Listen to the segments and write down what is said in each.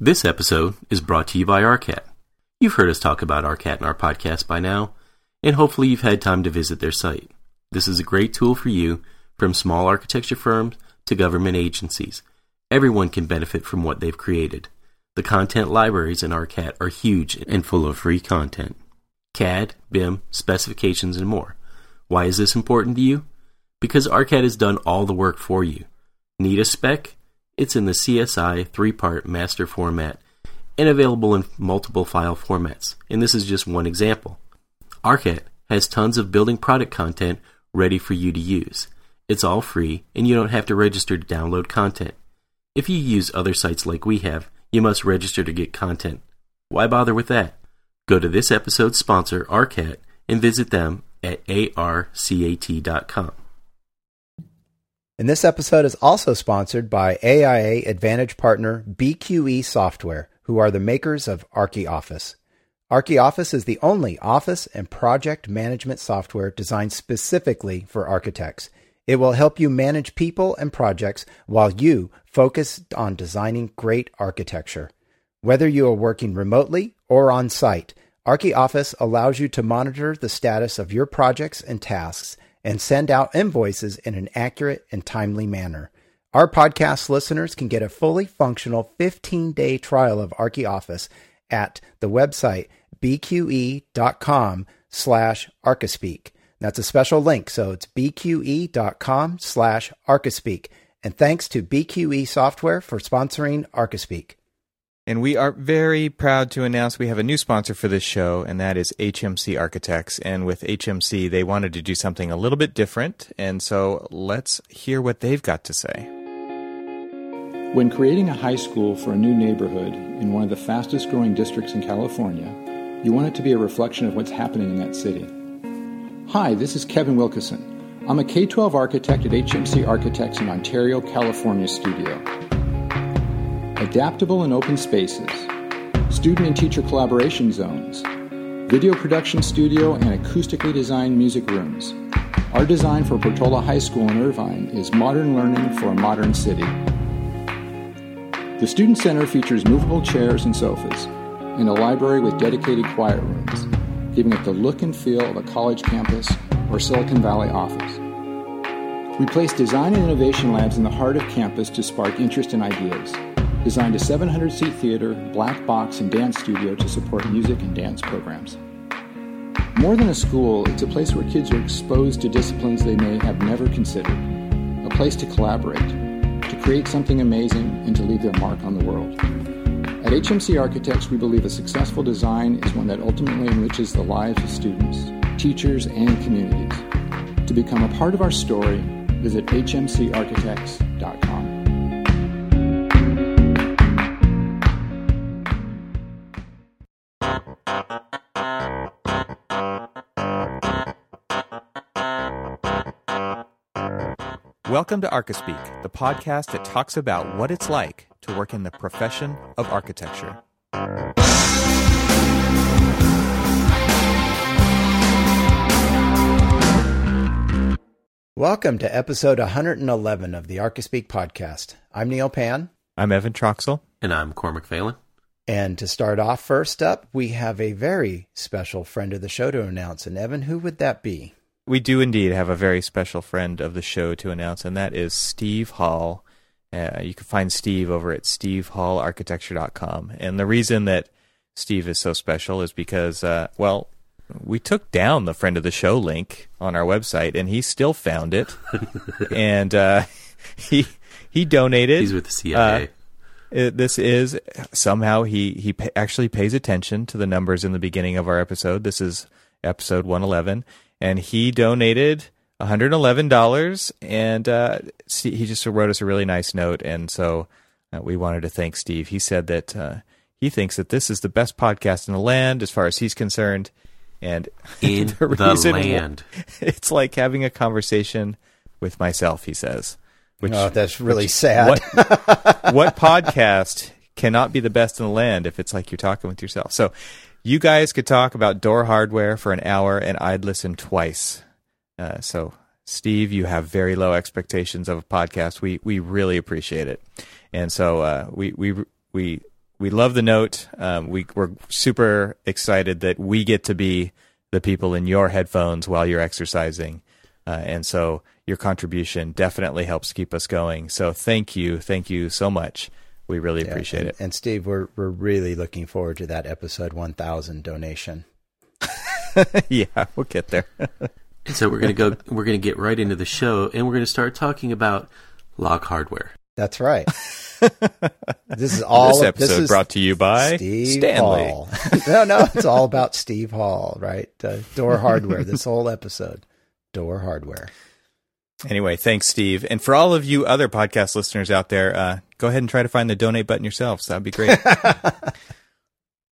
This episode is brought to you by ARCAT. You've heard us talk about ARCAT in our podcast by now, and hopefully you've had time to visit their site. This is a great tool for you, from small architecture firms to government agencies. Everyone can benefit from what they've created. The content libraries in ARCAT are huge and full of free content. CAD, BIM, specifications, and more. Why is this important to you? Because ARCAT has done all the work for you. Need a spec? It's in the CSI three part master format and available in multiple file formats. And this is just one example. ARCAT has tons of building product content ready for you to use. It's all free and you don't have to register to download content. If you use other sites like we have, you must register to get content. Why bother with that? Go to this episode's sponsor, ARCAT, and visit them at arcat.com. And this episode is also sponsored by AIA Advantage partner BQE Software, who are the makers of ArchiOffice. ArchiOffice is the only office and project management software designed specifically for architects. It will help you manage people and projects while you focus on designing great architecture. Whether you are working remotely or on site, ArchiOffice allows you to monitor the status of your projects and tasks and send out invoices in an accurate and timely manner. Our podcast listeners can get a fully functional 15 day trial of ArchiOffice at the website bqe.com slash archispeak. That's a special link, so it's bqe.com slash archispeak. And thanks to BQE Software for sponsoring Archispeak. And we are very proud to announce we have a new sponsor for this show, and that is HMC Architects. And with HMC, they wanted to do something a little bit different. And so let's hear what they've got to say. When creating a high school for a new neighborhood in one of the fastest growing districts in California, you want it to be a reflection of what's happening in that city. Hi, this is Kevin Wilkeson. I'm a K 12 architect at HMC Architects in Ontario, California studio adaptable and open spaces, student and teacher collaboration zones, video production studio, and acoustically designed music rooms. Our design for Portola High School in Irvine is modern learning for a modern city. The Student Center features movable chairs and sofas, and a library with dedicated quiet rooms, giving it the look and feel of a college campus or Silicon Valley office. We place design and innovation labs in the heart of campus to spark interest and ideas designed a 700 seat theater, black box, and dance studio to support music and dance programs. More than a school, it's a place where kids are exposed to disciplines they may have never considered, a place to collaborate, to create something amazing, and to leave their mark on the world. At HMC Architects, we believe a successful design is one that ultimately enriches the lives of students, teachers, and communities. To become a part of our story, visit hmcarchitects.com. Welcome to Archispeak, the podcast that talks about what it's like to work in the profession of architecture. Welcome to episode 111 of the Archispeak podcast. I'm Neil Pan. I'm Evan Troxel. And I'm Cormac Phelan. And to start off, first up, we have a very special friend of the show to announce. And Evan, who would that be? We do indeed have a very special friend of the show to announce, and that is Steve Hall. Uh, you can find Steve over at stevehallarchitecture.com. And the reason that Steve is so special is because, uh, well, we took down the friend of the show link on our website, and he still found it, and uh, he he donated. He's with the CIA. Uh, it, this is somehow he he pa- actually pays attention to the numbers in the beginning of our episode. This is episode one eleven, and he donated $111 and uh, he just wrote us a really nice note. And so uh, we wanted to thank steve. He said that uh, he thinks that this is the best podcast in the land as far as he's concerned. And in the, the land. it's like having a conversation with myself he says which oh, that's really which, sad. what, what podcast cannot be the best in the land if it's like you're talking with yourself. So you guys could talk about door hardware for an hour and I'd listen twice. Uh, so, Steve, you have very low expectations of a podcast. We we really appreciate it, and so uh, we we we we love the note. Um, we we're super excited that we get to be the people in your headphones while you're exercising, uh, and so your contribution definitely helps keep us going. So thank you, thank you so much. We really Yeah, appreciate and, it. And Steve, we're we're really looking forward to that episode 1000 donation. yeah, we'll get there. So we're gonna go. We're gonna get right into the show, and we're gonna start talking about lock hardware. That's right. this is all this episode this is brought to you by Steve Stanley. Hall. no, no, it's all about Steve Hall, right? Uh, door hardware. This whole episode, door hardware. Anyway, thanks, Steve. And for all of you other podcast listeners out there, uh, go ahead and try to find the donate button yourselves. That'd be great.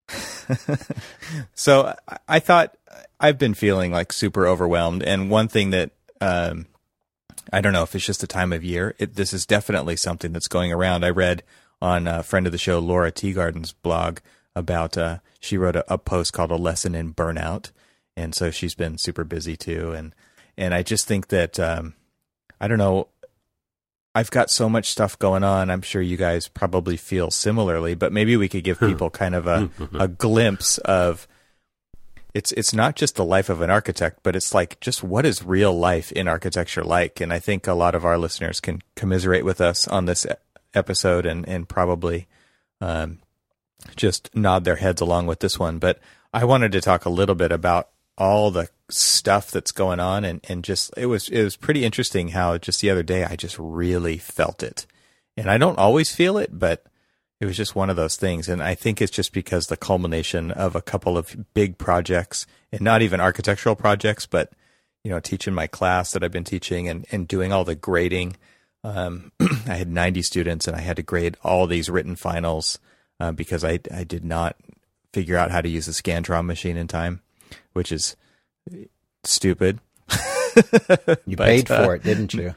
so I- thought I've been feeling like super overwhelmed. And one thing that, um, I don't know if it's just the time of year. It, this is definitely something that's going around. I read on a friend of the show, Lora Teagarden's blog about, uh, she wrote a, a post called a lesson in burnout. And so she's been super busy too. And, and I just think that, um, I don't know. I've got so much stuff going on. I'm sure you guys probably feel similarly, but maybe we could give people kind of a, a glimpse of it's it's not just the life of an architect, but it's like just what is real life in architecture like? And I think a lot of our listeners can commiserate with us on this episode and and probably um, just nod their heads along with this one. But I wanted to talk a little bit about all the stuff that's going on and, and just it was it was pretty interesting how just the other day I just really felt it. And I don't always feel it, but it was just one of those things. And I think it's just because the culmination of a couple of big projects and not even architectural projects, but you know, teaching my class that I've been teaching and, and doing all the grading. Um, I had 90 students and I had to grade all these written finals uh, because I, I did not figure out how to use the Scantron machine in time, which is stupid. You But, paid uh, for it, didn't you?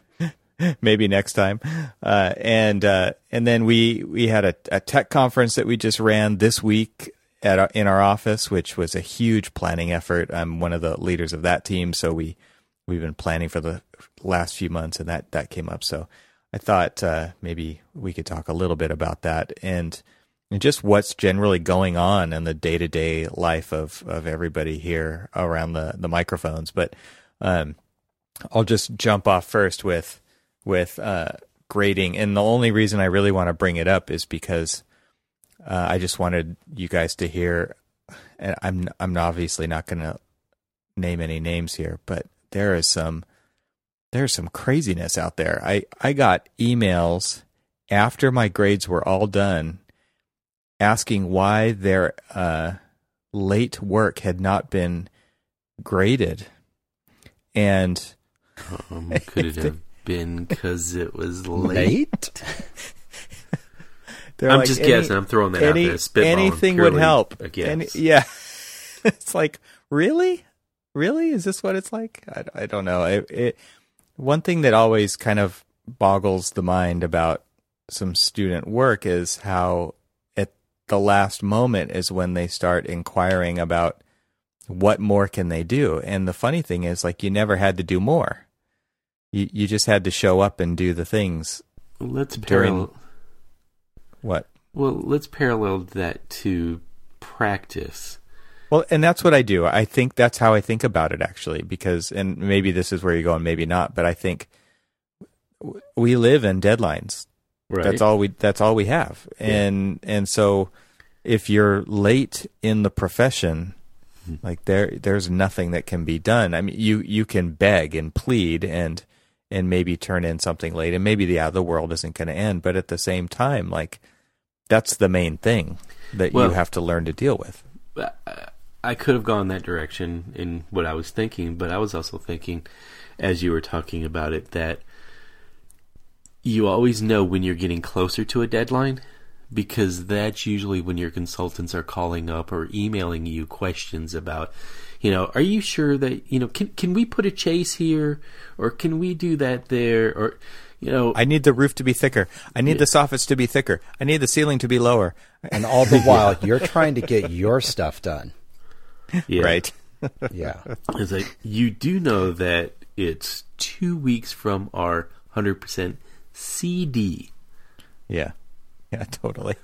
maybe next time. Uh, and uh, and then we we had a, a tech conference that we just ran this week at our, in our office, which was a huge planning effort. I'm one of the leaders of that team, so we we've been planning for the last few months, and that that came up. So I thought uh, maybe we could talk a little bit about that and. And just what's generally going on in the day to day life of, of everybody here around the, the microphones. But um, I'll just jump off first with with uh, grading, and the only reason I really want to bring it up is because uh, I just wanted you guys to hear. And I'm I'm obviously not going to name any names here, but there is some there's some craziness out there. I I got emails after my grades were all done, asking why their uh, late work had not been graded, and Um, could it have been because it was late? I'm like, just any- guessing. I'm throwing that out there. Anything would help. Any- yeah, it's like really, really, is this what it's like? I, I don't know. It, it one thing that always kind of boggles the mind about some student work is how the last moment is when they start inquiring about what more can they do. And the funny thing is, like, you never had to do more. You you just had to show up and do the things. Let's during- parallel. What Well, let's parallel that to practice. Well, and that's what I do. I think that's how I think about it actually, because, and maybe this is where you're going, maybe not, but I think we live in deadlines. Right. That's all we, that's all we have. And, and so if you're late in the profession, hmm. like there, there's nothing that can be done. I mean, you, you can beg and plead and, and maybe turn in something late and maybe the, yeah, the world isn't going to end. But at the same time, like that's the main thing that Well- you have to learn to deal with. I could have gone that direction in what I was thinking, but I was also thinking, as you were talking about it, that you always know when you're getting closer to a deadline because that's usually when your consultants are calling up or emailing you questions about you know are you sure that you know can can we put a chase here or can we do that there or you know I need the roof to be thicker. I need the soffits to be thicker. I need the ceiling to be lower. And all the while, you're trying to get your stuff done. yeah. Right. Yeah. It's like you do know that it's two weeks from our hundred percent CD. Yeah. Yeah, totally.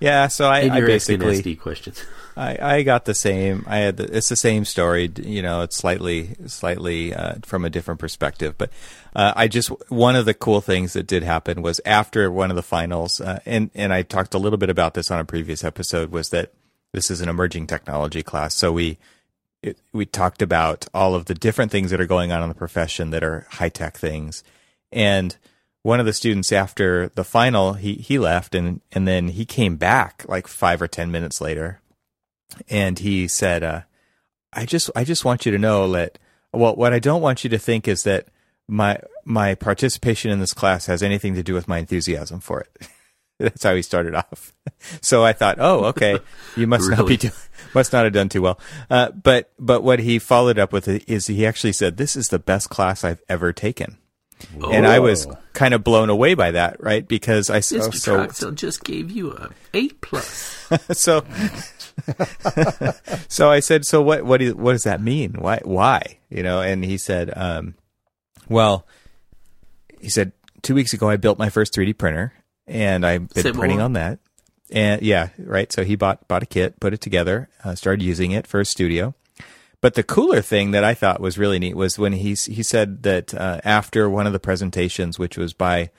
Yeah, so I, I basically SD questions. I, I got the same. I had the, it's the same story. You know, it's slightly slightly uh, from a different perspective. But uh, I just one of the cool things that did happen was after one of the finals, uh, and and I talked a little bit about this on a previous episode. Was that this is an emerging technology class, so we it, we talked about all of the different things that are going on in the profession that are high tech things, and one of the students after the final he he left and and then he came back like five or ten minutes later and he said, uh, "I just I just want you to know that well, what I don't want you to think is that my my participation in this class has anything to do with my enthusiasm for it." That's how he started off. so I thought, "Oh, okay, you must not be do- must not have done too well." Uh, but but what he followed up with is he actually said, "This is the best class I've ever taken." And I was kind of blown away by that, right? Because I Mr. so Troxel just gave you a A plus. so so I said, so what what do, what does that mean? Why why? You know, and he said, um, well, he said two weeks ago I built my first 3D printer and I've been Say more. printing on that. And yeah, right. So he bought bought a kit, put it together, uh, started using it for his studio. But the cooler thing that I thought was really neat was when he he said that uh, after one of the presentations, which was by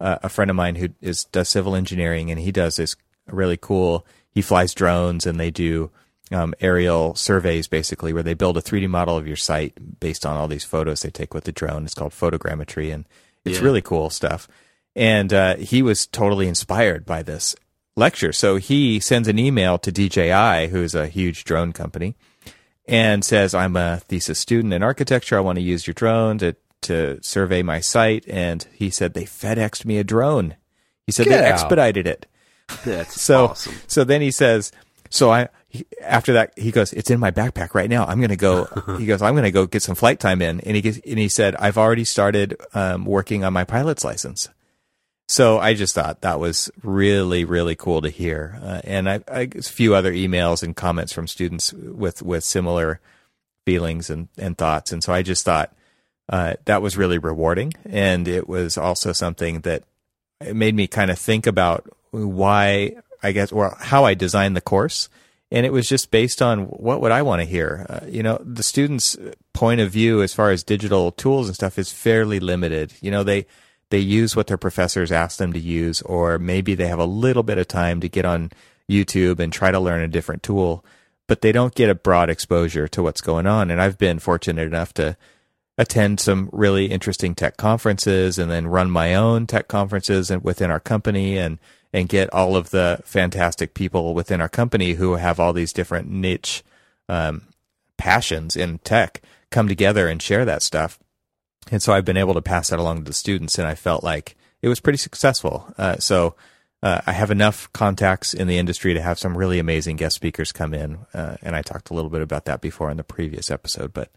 uh, a friend of mine who is does civil engineering, and he does this really cool. He flies drones, and they do um, aerial surveys, basically, where they build a 3D model of your site based on all these photos they take with the drone. It's called photogrammetry, and it's Yeah. really cool stuff. And uh, he was totally inspired by this lecture, so he sends an email to DJI, who's a huge drone company, and says, I'm a thesis student in architecture. I want to use your drone to, to survey my site. And he said, they FedExed me a drone. He said Get they out. expedited it. That's So, awesome. so then he says, so I, he, after that, he goes, it's in my backpack right now. I'm going to go, he goes, I'm going to go get some flight time in. And he, gets, and he said, I've already started, um, working on my pilot's license. So I just thought that was really, really cool to hear. Uh, and I, I, a few other emails and comments from students with, with similar feelings and, and thoughts. And so I just thought, uh, that was really rewarding. And it was also something that made me kind of think about why I guess or how I designed the course. And it was just based on what would I want to hear. Uh, you know, the students' point of view as far as digital tools and stuff is fairly limited. You know, they they use what their professors ask them to use, or maybe they have a little bit of time to get on YouTube and try to learn a different tool, but they don't get a broad exposure to what's going on. And I've been fortunate enough to attend some really interesting tech conferences and then run my own tech conferences within our company and and get all of the fantastic people within our company who have all these different niche um, passions in tech come together and share that stuff. And so I've been able to pass that along to the students, and I felt like it was pretty successful. Uh, so uh, I have enough contacts in the industry to have some really amazing guest speakers come in, uh, and I talked a little bit about that before in the previous episode. But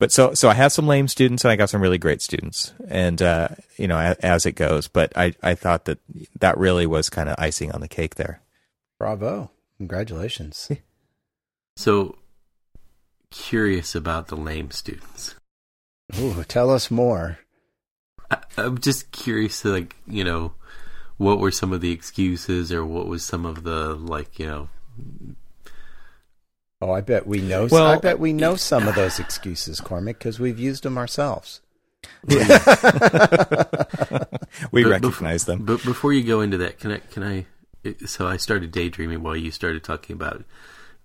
but so so I have some lame students, and I got some really great students, and uh, you know as, as it goes. But I I thought that that really was kind of icing on the cake there. Bravo. Congratulations. So curious about the lame students. Ooh, tell us more. I, I'm just curious to like, you know, what were some of the excuses or what was some of the like, you know, Oh, I bet we know. Well- I bet we know some of those excuses, Cormac, because we've used them ourselves. We But recognize them. But before you go into that, can I can I so I started daydreaming while you started talking about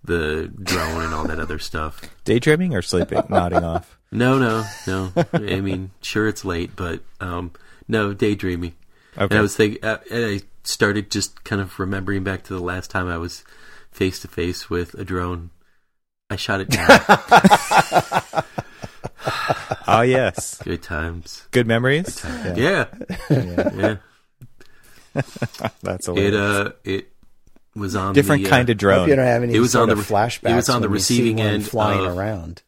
the drone and all that other stuff. Daydreaming or sleeping, nodding off. No, no, no. I mean, sure it's late, but um no, daydreaming. Okay. And I was thinking, uh, and I started just kind of remembering back to the last time I was face to face with a drone. I shot it down. oh yes, Good times. good memories. Yeah, Yeah. yeah. That's It uh, it was on different the, uh, kind of Hope drone. you don't have any It was sort on of the- flashbacks. it was on the when you see receiving end flying of- around.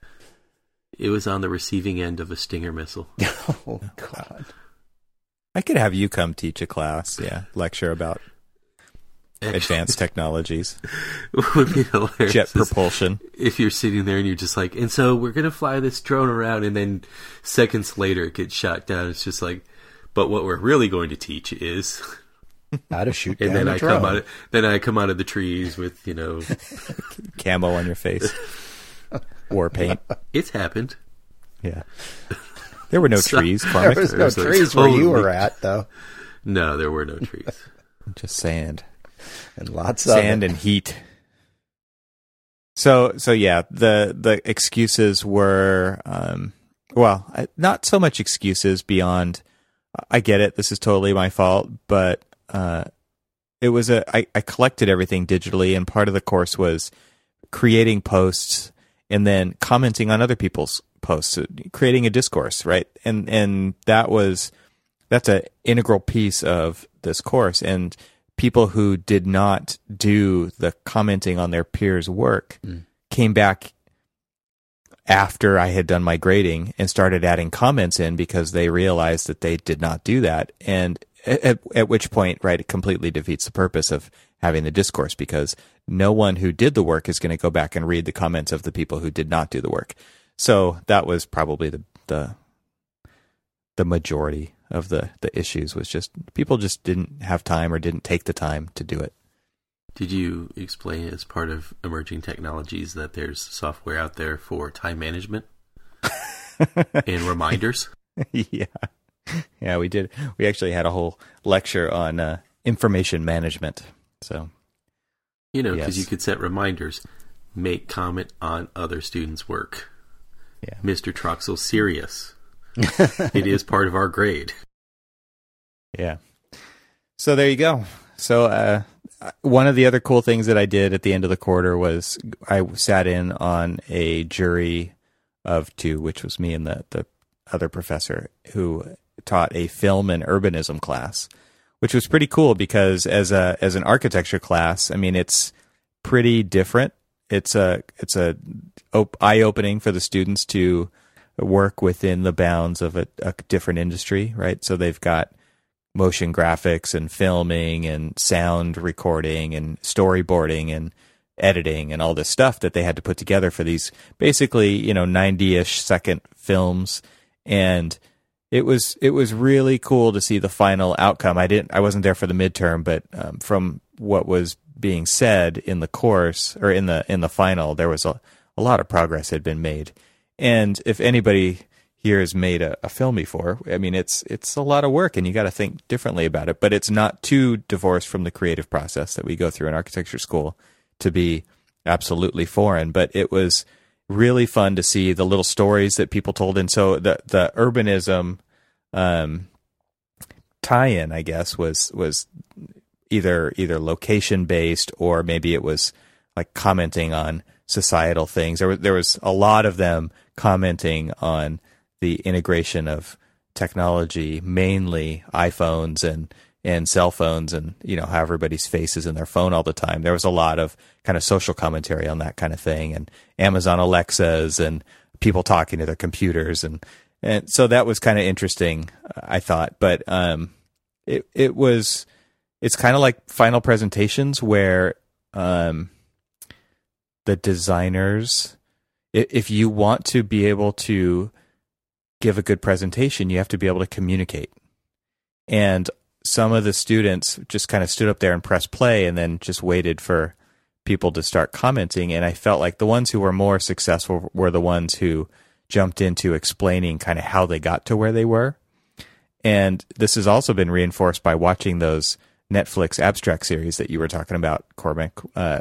It was on the receiving end of a Stinger missile. Oh God! I could have you come teach a class. Yeah, lecture about advanced technologies, It would be hilarious jet propulsion. if you're sitting there and you're just like, and so we're gonna fly this drone around, and then seconds later it gets shot down. It's just like, but what we're really going to teach is How to shoot and then I drone. come out. Of, then I come out of the trees with you know, Camo on your face. War paint. it's happened. Yeah. There were no So- trees, there was no trees where you were at, though, No, there were no trees. Just sand. and lots of sand and heat. So so yeah, the the excuses were um well, not so much excuses beyond I get it, this is totally my fault, but uh it was a I, I collected everything digitally and part of the course was creating posts and then commenting on other people's posts, uh, creating a discourse, right? And and that was that's an integral piece of this course. And people who did not do the commenting on their peers work came back after I had done my grading and started adding comments in because they realized that they did not do that. And at, at which point right it completely defeats the purpose of having the discourse because no one who did the work is going to go back and read the comments of the people who did not do the work so that was probably the the the majority of the the issues was just people just didn't have time or didn't take the time to do it. Did you explain as part of emerging technologies that there's software out there for time management and reminders? yeah, yeah, we did. We actually had a whole lecture on uh, information management. So You know, because Yes. you could set reminders. Make comment on other students' work. yeah, Mr. Troxel, serious. it is part of our grade. yeah. So there you go. So uh, one of the other cool things that I did at the end of the quarter was I sat in on a jury of two, which was me and the the other professor who taught a film and urbanism class, which was pretty cool because as a as an architecture class, I mean it's pretty different. It's a it's a op- eye opening for the students to work within the bounds of a, a different industry, right? So they've got motion graphics and filming and sound recording and storyboarding and editing and all this stuff that they had to put together for these basically you know 90ish second films and it was it was really cool to see the final outcome i didn't i wasn't there for the midterm but um, from what was being said in the course or in the in the final there was a, a lot of progress had been made and if anybody here has made a, a film before, I mean it's it's a lot of work and you got to think differently about it. But it's not too divorced from the creative process that we go through in architecture school to be absolutely foreign. But it was really fun to see the little stories that people told. And so the the urbanism um, tie-in, I guess, was was either either location based or maybe it was like commenting on societal things. There was there was a lot of them commenting on the integration of technology, mainly iPhones and and cell phones, and you know how everybody's face is in their phone all the time. There was a lot of kind of social commentary on that kind of thing, and Amazon Alexas and people talking to their computers, and and so that was kind of interesting, I thought. But um, it it was it's kind of like final presentations where um the designers if you want to be able to give a good presentation you have to be able to communicate and some of the students just kind of stood up there and pressed play and then just waited for people to start commenting. And i felt like the ones who were more successful were the ones who jumped into explaining kind of how they got to where they were. And this has also been reinforced by watching those Netflix abstract series that you were talking about, Cormac. Uh,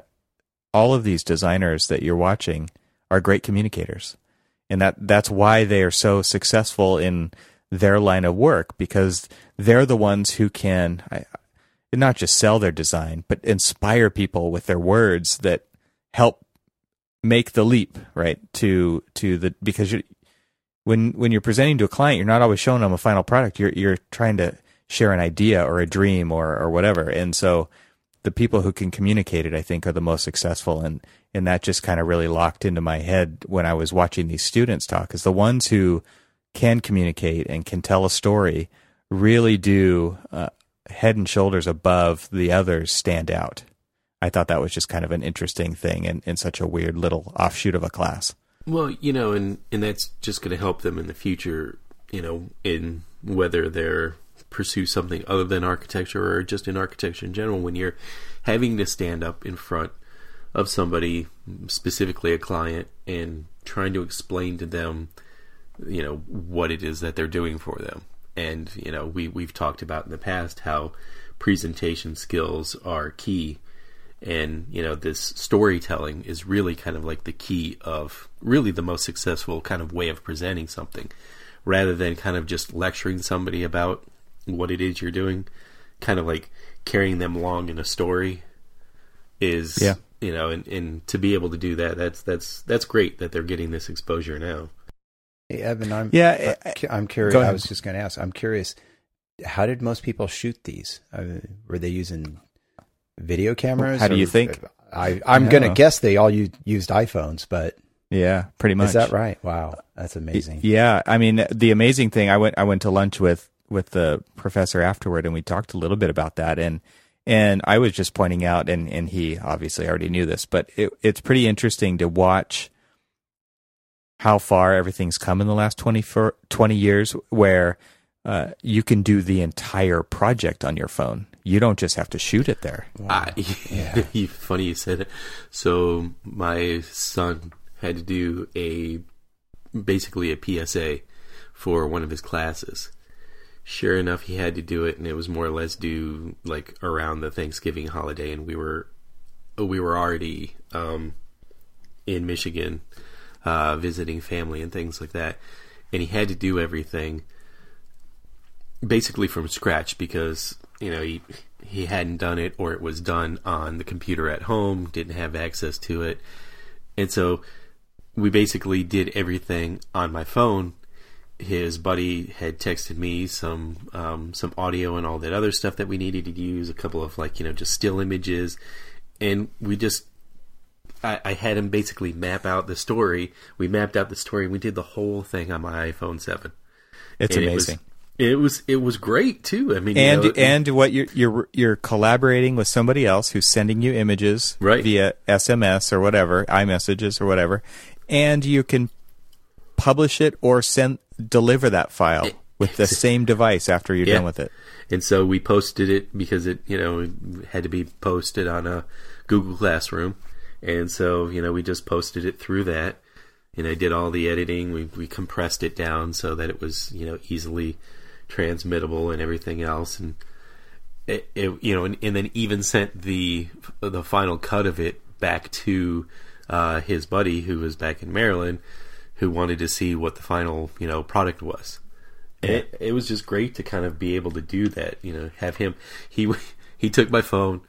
all of these designers that you're watching are great communicators, and that that's why they are so successful in their line of work because they're the ones who can I, not just sell their design but inspire people with their words that help make the leap right to to the because you when when you're presenting to a client, you're not always showing them a final product. You're you're trying to share an idea or a dream or or whatever. And so the people who can communicate it, I think, are the most successful. And and that just kind of really locked into my head when I was watching these students talk. Is the ones who can communicate and can tell a story really do uh, head and shoulders above the others stand out. I thought that was just kind of an interesting thing and in such a weird little offshoot of a class. Well, you know, and and that's just going to help them in the future. You know, in whether they're pursue something other than architecture or just in architecture in general, when you're having to stand up in front of somebody, specifically a client, and trying to explain to them, you know, what it is that they're doing for them. And, you know, we, we've talked about in the past how presentation skills are key. And, you know, this storytelling is really kind of like the key of really the most successful kind of way of presenting something rather than kind of just lecturing somebody about what it is you're doing, kind of like carrying them along in a story is Yeah. you know, and, and to be able to do that, that's that's that's great that they're getting this exposure now. Hey, Evan, I'm Yeah, I- I'm curious. I was just going to ask. I'm curious. How did most people shoot these? Uh, were they using video cameras? How do you or- think? I, I'm No. going to guess they all u- used iPhones, but Yeah, pretty much. is that right? Wow, that's amazing. Yeah, I mean the amazing thing. I went I went to lunch with with the professor afterward, and we talked a little bit about that. And and I was just pointing out, and and he obviously already knew this, but it, it's pretty interesting to watch how far everything's come in the last 20, for, 20 years, where uh, you can do the entire project on your phone. You don't just have to shoot it there. I, you- funny you said it. So my son had to do a basically a PSA for one of his classes. Sure enough, he had to do it, and it was more or less due like around the Thanksgiving holiday, and we were we were already um, in Michigan uh, visiting family and things like that, and he had to do everything basically from scratch because you know he he hadn't done it or it was done on the computer at home, didn't have access to it, and so we basically did everything on my phone. His buddy had texted me some um, some audio and all that other stuff that we needed to use, a couple of like you know just still images, and we just I, I had him basically map out the story. We mapped out the story. and We did the whole thing on my iPhone seven. It's And amazing. It was, it was it was great too. I mean, you and know, and what you're you're you're collaborating with somebody else who's sending you images Right. via SMS or whatever, iMessages or whatever, and you can publish it or send deliver that file with the same device after you're Yeah. done with it. and so we posted it because it you know it had to be posted on a Google Classroom, and so you know we just posted it through that. And I did all the editing. We we compressed it down so that it was you know easily transmittable and everything else, and it, it you know and, and then even sent the the final cut of it back to uh, his buddy who was back in Maryland, who wanted to see what the final you know product was. And it, it was just great to kind of be able to do that. You know, have him. He he took my phone,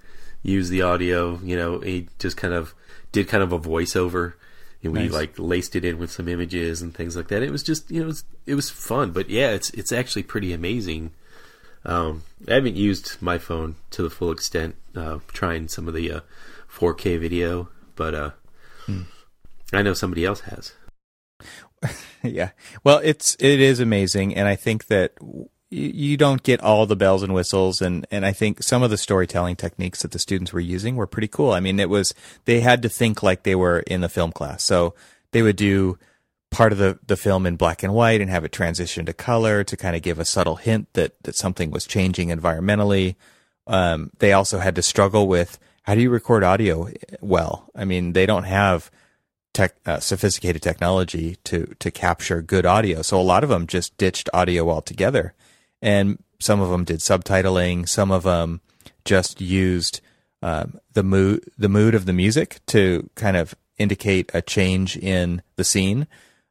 used the audio. You know, he just kind of did kind of a voiceover, and we Nice. like laced it in with some images and things like that. It was just you know it was, it was fun. But yeah, it's it's actually pretty amazing. Um, I haven't used my phone to the full extent, uh, trying some of the uh, 4K video, but uh, I know somebody else has. yeah. Well, it's it is amazing, and I think that you don't get all the bells and whistles, and and I think some of the storytelling techniques that the students were using were pretty cool. I mean, it was they had to think like they were in the film class, so they would do part of the the film in black and white and have it transition to color to kind of give a subtle hint that that something was changing environmentally. Um, they also had to struggle with how do you record audio well. I mean, they don't have tech, uh, sophisticated technology to to capture good audio. So a lot of them just ditched audio altogether, and some of them did subtitling. Some of them just used um, the mood the mood of the music to kind of indicate a change in the scene.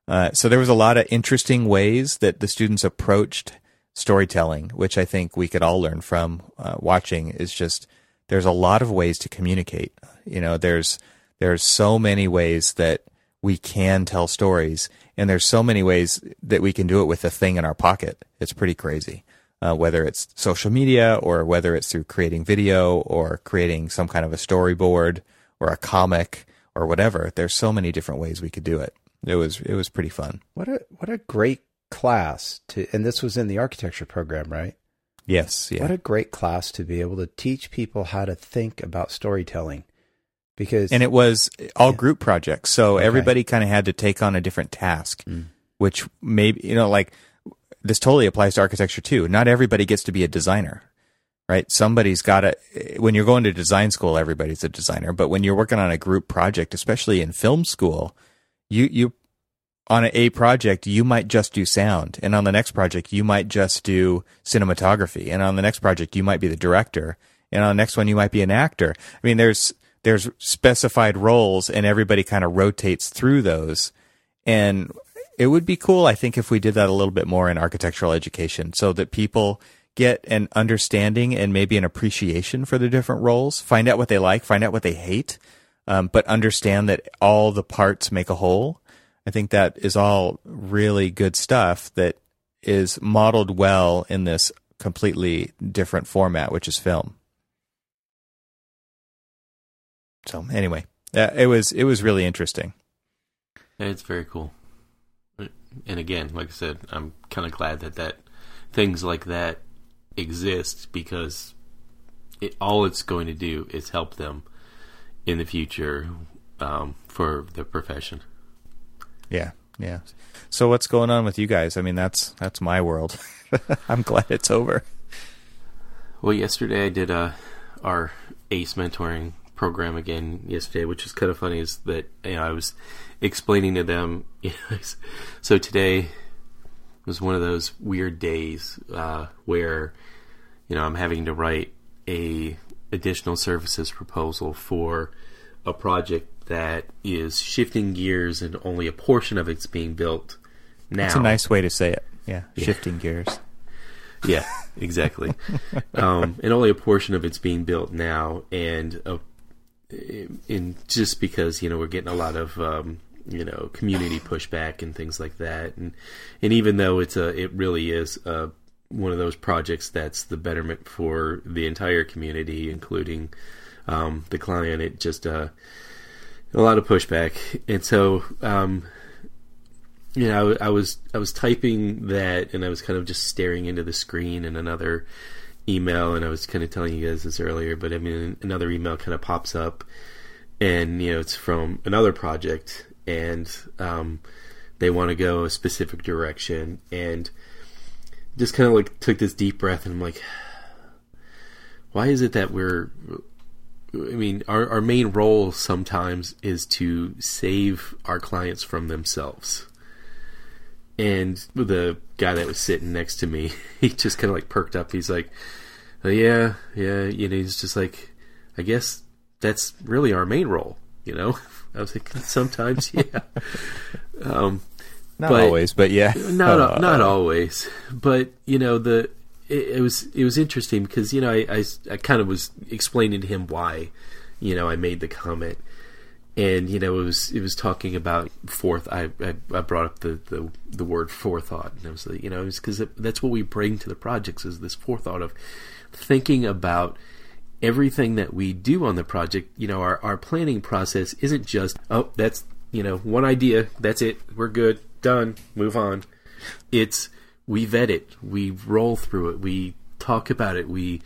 Uh, so there was a lot of interesting ways that the students approached storytelling, which I think we could all learn from uh, watching. Is just there's a lot of ways to communicate. You know, there's there's so many ways that we can tell stories, and there's so many ways that we can do it with a thing in our pocket. It's pretty crazy. Uh, whether it's social media or whether it's through creating video or creating some kind of a storyboard or a comic or whatever, there's so many different ways we could do it. It was it was pretty fun. What a what a great class to, and this was in the architecture program, right? Yes, yeah. What a great class to be able to teach people how to think about storytelling, because and it was all Yeah. group projects so Okay. everybody kind of had to take on a different task Mm. which maybe you know like this totally applies to architecture too. Not everybody gets to be a designer, right? Somebody's got to, when you're going to design school, everybody's a designer. But when you're working on a group project, especially in film school, you, you, on a project, you might just do sound. And on the next project, you might just do cinematography. And on the next project, you might be the director. And on the next one, you might be an actor. I mean, there's, there's specified roles and everybody kind of rotates through those. And it would be cool, I think, if we did that a little bit more in architectural education so that people get an understanding and maybe an appreciation for the different roles, find out what they like, find out what they hate, um, but understand that all the parts make a whole. I think that is all really good stuff that is modeled well in this completely different format, which is film. So anyway, uh, it was it was really interesting. It's very cool. And again, like I said, I'm kind of glad that that things like that exist because it, all it's going to do is help them in the future um, for the profession. Yeah, yeah. So what's going on with you guys? I mean, that's that's my world. I'm glad it's over. Well, yesterday I did uh, our ACE mentoring program again yesterday, which is kind of funny. Is that you know, I was explaining to them. You know, so today was one of those weird days uh, where you know I'm having to write a additional services proposal for a project that is shifting gears and only a portion of it's being built now. That's a nice way to say it. Yeah, yeah. shifting gears. Yeah, exactly. um, and only a portion of it's being built now, and a in just because you know we're getting a lot of um, you know community pushback and things like that, and and even though it's a it really is a, one of those projects that's the betterment for the entire community, including um, the client, it just uh, a lot of pushback, and so um, you know I, I was I was typing that, and I was kind of just staring into the screen, and another email, and I was kind of telling you guys this earlier, but I mean, another email kind of pops up, and you know, it's from another project, and um, they want to go a specific direction, and just kind of like took this deep breath, and I'm like, why is it that we're I mean, our, our main role sometimes is to save our clients from themselves. And the guy that was sitting next to me, he just kind of like perked up. He's like, oh, "Yeah, yeah," you know. He's just like, "I guess that's really our main role," you know. I was like, sometimes, yeah. Um, not but, always, but yeah, not uh, not always. But you know, the it, it, was it was interesting because you know I, I I kind of was explaining to him why you know I made the comment and you know it was it was talking about forth I, I, I brought up the, the the word forethought. And I was like you know it's because that's what we bring to the projects is this forethought of thinking about everything that we do on the project. You know our, our planning process isn't just oh that's you know one idea that's it we're good done move on. It's we vet it we roll through it we talk about it we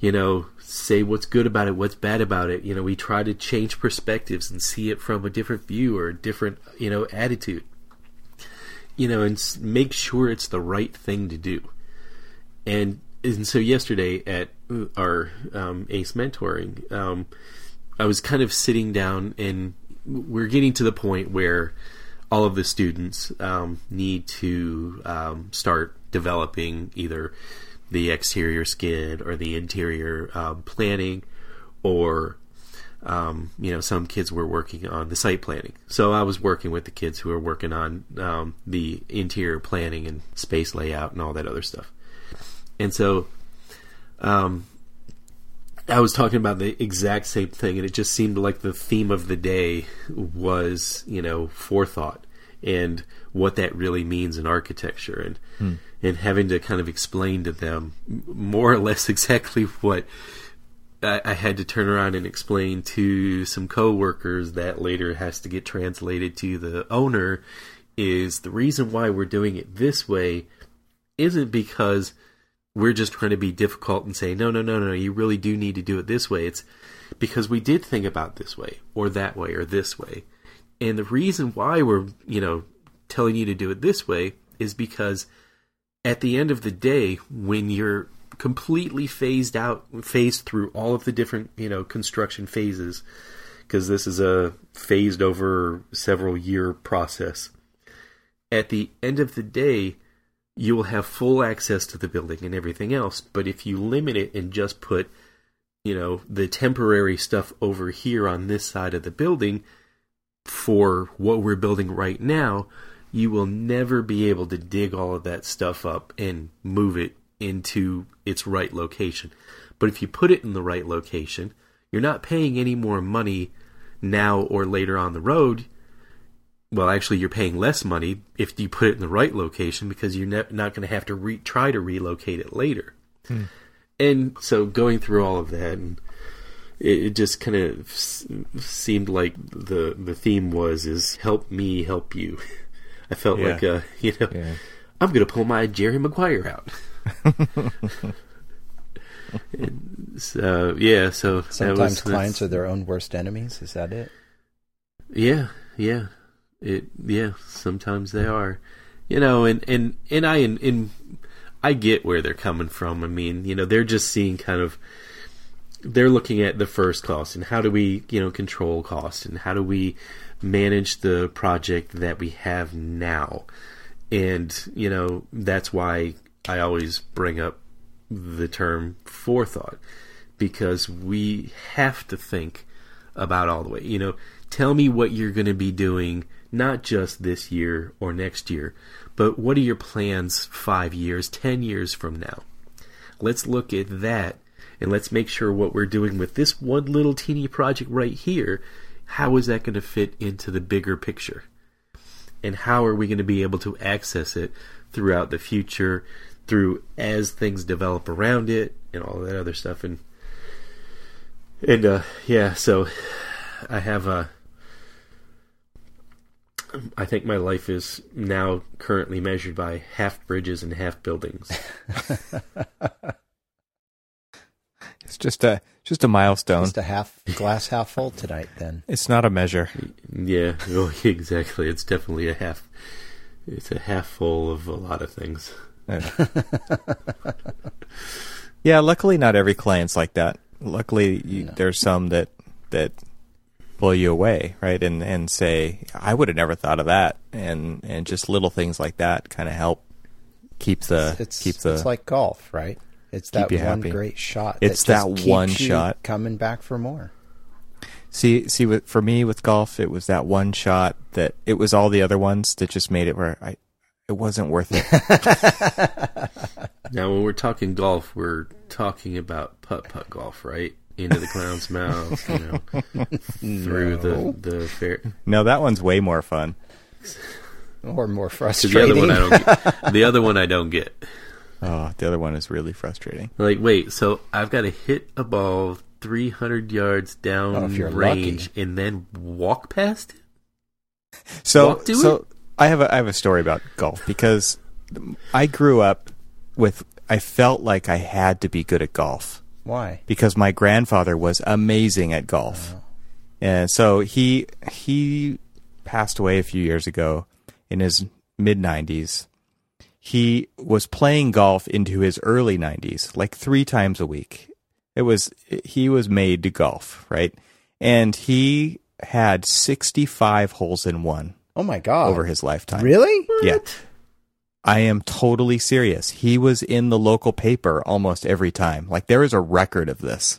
you know, say what's good about it, what's bad about it. You know, we try to change perspectives and see it from a different view or a different, you know, attitude. You know, and make sure it's the right thing to do. And and so yesterday at our um, ACE mentoring, um, I was kind of sitting down and we're getting to the point where all of the students um, need to um, start developing either the exterior skid or the interior um, planning, or um, you know, some kids were working on the site planning. So I was working with the kids who were working on um, the interior planning and space layout and all that other stuff. And so um, I was talking about the exact same thing, and it just seemed like the theme of the day was, you know, forethought and what that really means in architecture. And hmm and having to kind of explain to them more or less exactly what I, I had to turn around and explain to some coworkers that later has to get translated to the owner is the reason why we're doing it this way isn't because we're just trying to be difficult and say no no no no you really do need to do it this way it's because we did think about this way or that way or this way and the reason why we're you know telling you to do it this way is because at the end of the day, when you're completely phased out, phased through all of the different, you know, construction phases, because this is a phased over several year process. At the end of the day, you will have full access to the building and everything else. But if you limit it and just put, you know, the temporary stuff over here on this side of the building for what we're building right now, you will never be able to dig all of that stuff up and move it into its right location. But if you put it in the right location, you're not paying any more money now or later on the road. Well, actually, you're paying less money if you put it in the right location because you're ne- not going to have to re- try to relocate it later. Hmm. And so going through all of that, and it, it just kind of s- seemed like the the theme was is help me help you. I felt Yeah. like uh, you know Yeah. I'm going to pull my Jerry Maguire out. And so yeah, so Sometimes was, clients that's- are their own worst enemies. Is that it? Yeah, yeah. It yeah, sometimes they are. You know, and and and I and, and I get where they're coming from. I mean, you know, they're just seeing kind of they're looking at the first cost and how do we, you know, control cost and how do we manage the project that we have now. And, you know, that's why I always bring up the term forethought because we have to think about all the way. You know, tell me what you're going to be doing, not just this year or next year, but what are your plans five years, ten years from now? Let's look at that and let's make sure what we're doing with this one little teeny project right here, how is that going to fit into the bigger picture? And how are we going to be able to access it throughout the future, through as things develop around it, and all that other stuff? And and uh, yeah, so I have a. I think my life is now currently measured by half bridges and half buildings. It's just a just a milestone. Just a half glass half full tonight. Then It's not a measure. yeah, well, oh, exactly. It's definitely a half. It's a half full of a lot of things. Yeah, luckily not every client's like that. Luckily, you, there's some that that blow you away, right? And and say, I would have never thought of that, and and just little things like that kind of help keep the it's keep the it's like golf, right? It's keep that you one happy. great shot. It's that, just that keeps one you shot. coming back for more. See, see, for me with golf, it was that one shot that it was all the other ones that just made it where I, it wasn't worth it. Now, when we're talking golf, we're talking about putt putt golf, right? Into the clown's mouth, you know, through the the fair. no, that one's way more fun. Or more 'cause the frustrating. other one I don't get. The other one I don't get. Oh, the other one is really frustrating. Like, wait, so I've got to hit a ball 300 yards down Oh, if you're range and then walk past it? So, Walk to so I have a I have a story about golf because I grew up with I felt like I had to be good at golf Why? because my grandfather was amazing at golf. Oh. And so he he passed away a few years ago in his mid 90s. He was playing golf into his early 90s, like 3 times a week. It was he was made to golf, right? And he had 65 holes in one Oh my god! over his lifetime. really? Yeah. I am totally serious. He was in the local paper almost every time. Like there is a record of this.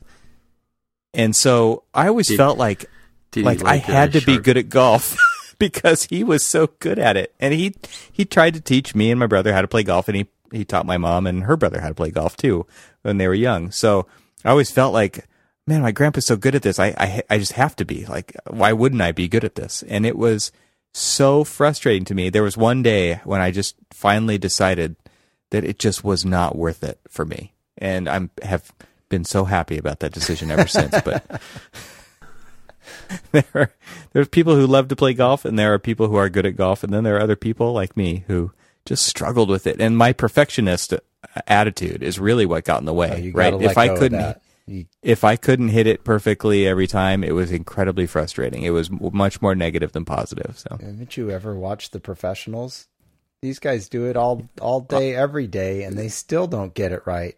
And so I always Did- felt like Did he like, I had to be good at golf because he was so good at it. And he he tried to teach me and my brother how to play golf and he he taught my mom and her brother how to play golf too when they were young. So I always felt like man, my grandpa's so good at this. I I I just have to be. Like why wouldn't I be good at this? And it was so frustrating to me. There was one day when I just finally decided that it just was not worth it for me. And I'm have been so happy about that decision ever since. But there are there's people who love to play golf and there are people who are good at golf and then there are other people like me who just struggled with it. And my perfectionist attitude is really what got in the way, Oh, right? If I couldn't. You- if I couldn't hit it perfectly every time, it was incredibly frustrating. It was much more negative than positive. So haven't you ever watched The Professionals? These guys do it all all day, every day, and they still don't get it right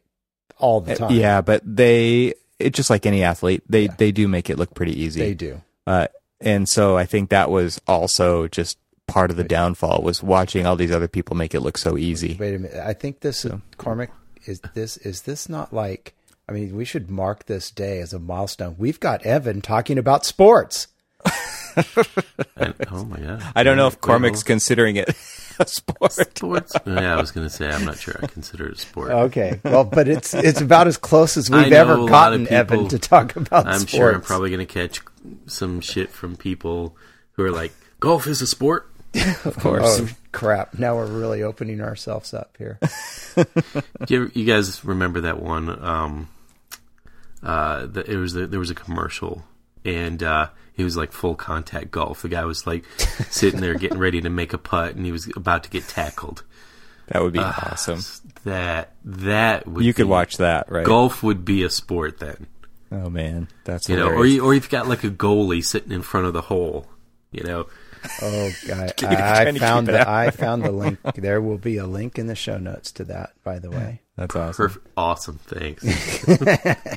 all the time. Uh, Yeah, but they it just like any athlete, they Yeah. they do make it look pretty easy. they do. Uh, and so I think that was also just part of the downfall was watching all these other people make it look so easy. Wait a minute. I think this is Cormac. Is this is this not like? I mean, we should mark this day as a milestone. We've got Evan talking about sports. And- oh my god! I don't know if Wait, Cormac's considering it a sport. sports. yeah, I was gonna say I'm not sure I consider it a sport. Okay, well, but it's it's about as close as we've ever gotten of Evan to talk about I'm sports. sure I'm probably gonna catch some shit from people who are like, "Golf is a sport." Of course. Oh crap! Now we're really opening ourselves up here. Do you, ever, you guys remember that one? Um, uh, the, it was a, there was a commercial, and uh, it was like full contact golf. The guy was like sitting there getting ready to make a putt, and he was about to get tackled. That would be Ah, awesome. That that would You could be- watch that, right? Golf would be a sport then, Oh man, that's you know, or you, or you've got like a goalie sitting in front of the hole, you know. Oh, I, Trying I found the. I found the link. There will be a link in the show notes to that. By the way, that's awesome. Perfect, awesome, thanks.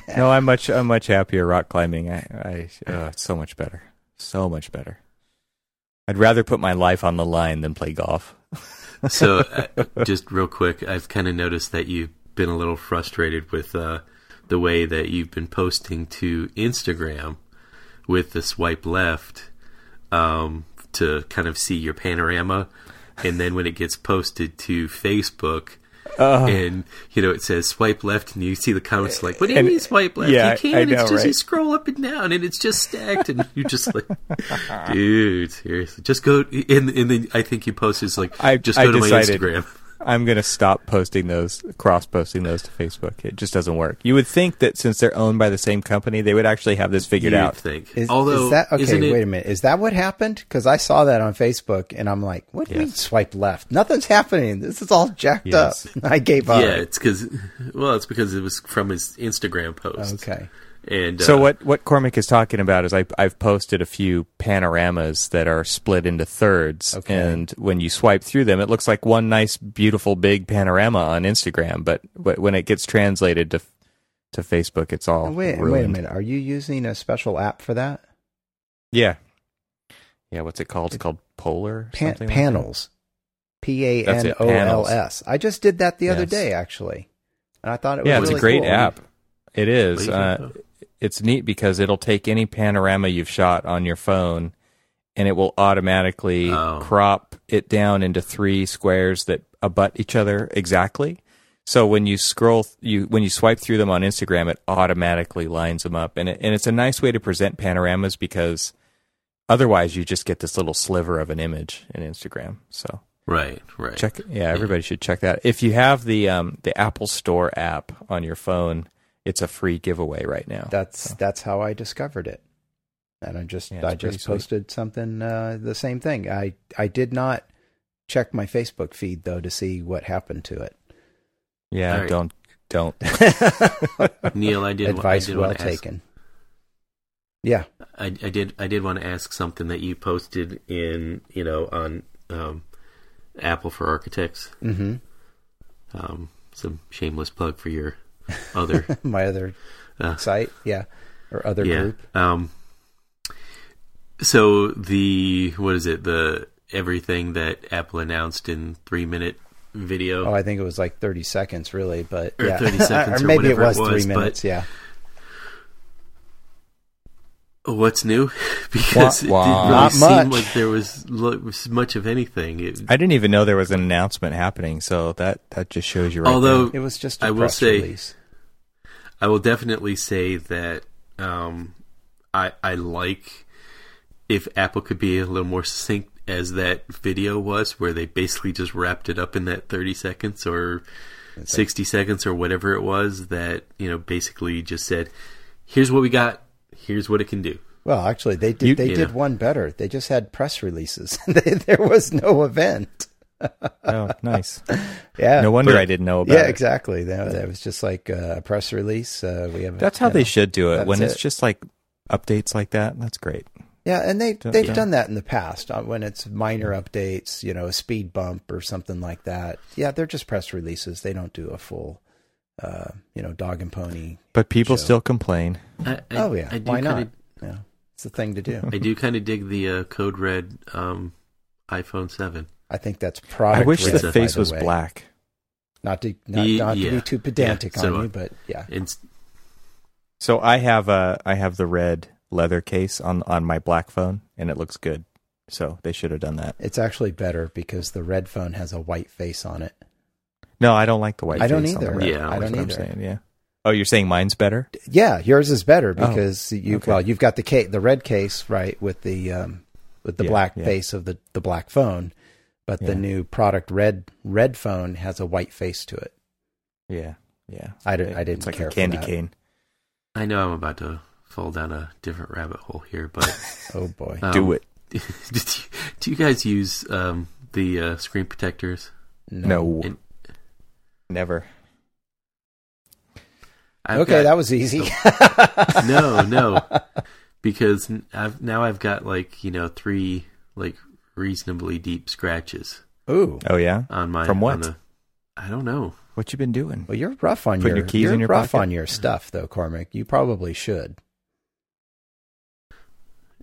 No, I'm much I'm much happier rock climbing. I, I uh, so much better, so much better. I'd rather put my life on the line than play golf. so, uh, just real quick, I've kind of noticed that you've been a little frustrated with uh, the way that you've been posting to Instagram with the swipe left um, to kind of see your panorama, and then when it gets posted to Facebook. Uh, and you know it says swipe left, and you see the comments like, "What do you And- mean swipe left? yeah, you can't. Know, it's just you scroll up and down, and it's just stacked, and you're just like, dude, seriously, just go." And, and then I think you posted like, I- just I go to decided- my Instagram. I'm gonna stop posting those, cross posting those to Facebook. It just doesn't work. You would think that since they're owned by the same company, they would actually have this figured You'd out. think. is, Although, is that okay? isn't it, Wait a minute. Is that what happened? Because I saw that on Facebook, and I'm like, "What do you mean swipe left? Nothing's happening. This is all jacked Yes. up." I gave up. Yeah, it's because well, it's because it was from his Instagram post. Okay. And So uh, what what Cormac is talking about is I I've posted a few panoramas that are split into thirds, Okay. and when you swipe through them, it looks like one nice, beautiful, big panorama on Instagram. But but when it gets translated to to Facebook, it's all wait, wait a minute. Are you using a special app for that? Yeah, yeah. What's it called? It's called Polar. Pan- something like that? panels. P A That's N it, O L panels. S. I just did that the other day, actually, and I thought it was Yeah, really it's a great cool. app. It what do is. you Uh, think, though? It's neat because it'll take any panorama you've shot on your phone and it will automatically Oh. crop it down into three squares that abut each other exactly. So when you scroll, you when you swipe through them on Instagram, it automatically lines them up, and it, and it's a nice way to present panoramas because otherwise you just get this little sliver of an image in Instagram. So right, right. check, yeah, everybody should check that. If you have the um, the Apple Store app on your phone, it's a free giveaway right now. That's that's how I discovered it, and I just Yeah, I pretty just sweet. posted something uh, the same thing. I I did not check my Facebook feed though to see what happened to it. Yeah, All right. don't don't. Neil, I did. Advice I did well want ask, taken. Yeah. I, I did. I did want to ask something that you posted in, you know, on um, Apple for Architects. hmm Um, some shameless plug for your other my other uh, site. Yeah. Or other yeah. group. Um, so the what is it? The everything that Apple announced in three minute video. Oh, I think it was like 30 seconds, really, but Or yeah. 30 seconds or or maybe it whatever it was three was, but- minutes. Yeah. What's new? Because Wah, wah. it didn't really Not seem much. like there was, lo- was much of anything. It, I didn't even know there was an announcement happening, so that that just shows you right Although there. It was just a I will press say- release. I will definitely say that um, I I like if Apple could be a little more succinct as that video was, where they basically just wrapped it up in that thirty seconds or sixty seconds or whatever it was. That you know basically just said, "Here's what we got. Here's what it can do." Well, actually, they did. You- they you did know. one better. They just had press releases. There was no event. oh, nice. Yeah. No wonder But- I didn't know about it. yeah, it. exactly. That, that was just like uh, a press release. Uh, we have. That's how they know. should do it. When it's it. just like updates like that, that's great. Yeah, and they Don't- they've yeah. done that in the past uh, when it's minor updates, you know, a speed bump or something like that. Yeah, they're just press releases. They don't do a full, uh, you know, dog and pony. But people Show. still complain. I, I, oh yeah, I do why not? kinda, Yeah, it's the thing to do. I do kind of dig the uh, Code Red um, iPhone Seven. I think that's probably I wish red, the by face was way. black. Not to not, Ye- not to be too pedantic Yeah, so on I. you, but yeah, It's So I have uh I have the red leather case on on my black phone, and it looks good. So they should have done that. it's actually better because the red phone has a white face on it. No, I don't like the white. I don't face on the either. Yeah, I That's don't what either. I'm saying. Yeah. Oh, you're saying mine's better? Yeah, yours is better Oh, because you okay. well, you've got the case, the red case, right, with the um, with the Yeah, black yeah. face of the the black phone, but the new product red red phone has a white face to it. Yeah. Yeah. I didn't- It- I didn't It's like care a for candy that. cane. I know I'm about to fall down a different rabbit hole here, but Oh boy, um, Do it. did you, do you guys use um, the uh, screen protectors? No. And- Never. I've okay, got- that was easy. no, no, because n- I've now I've got like you know three like reasonably deep scratches Ooh, Oh yeah. on my From what? the- I don't know. What you've been doing? well, you're rough on Putting your, your keys you're in your rough pocket? on your stuff though, Cormac. You probably should.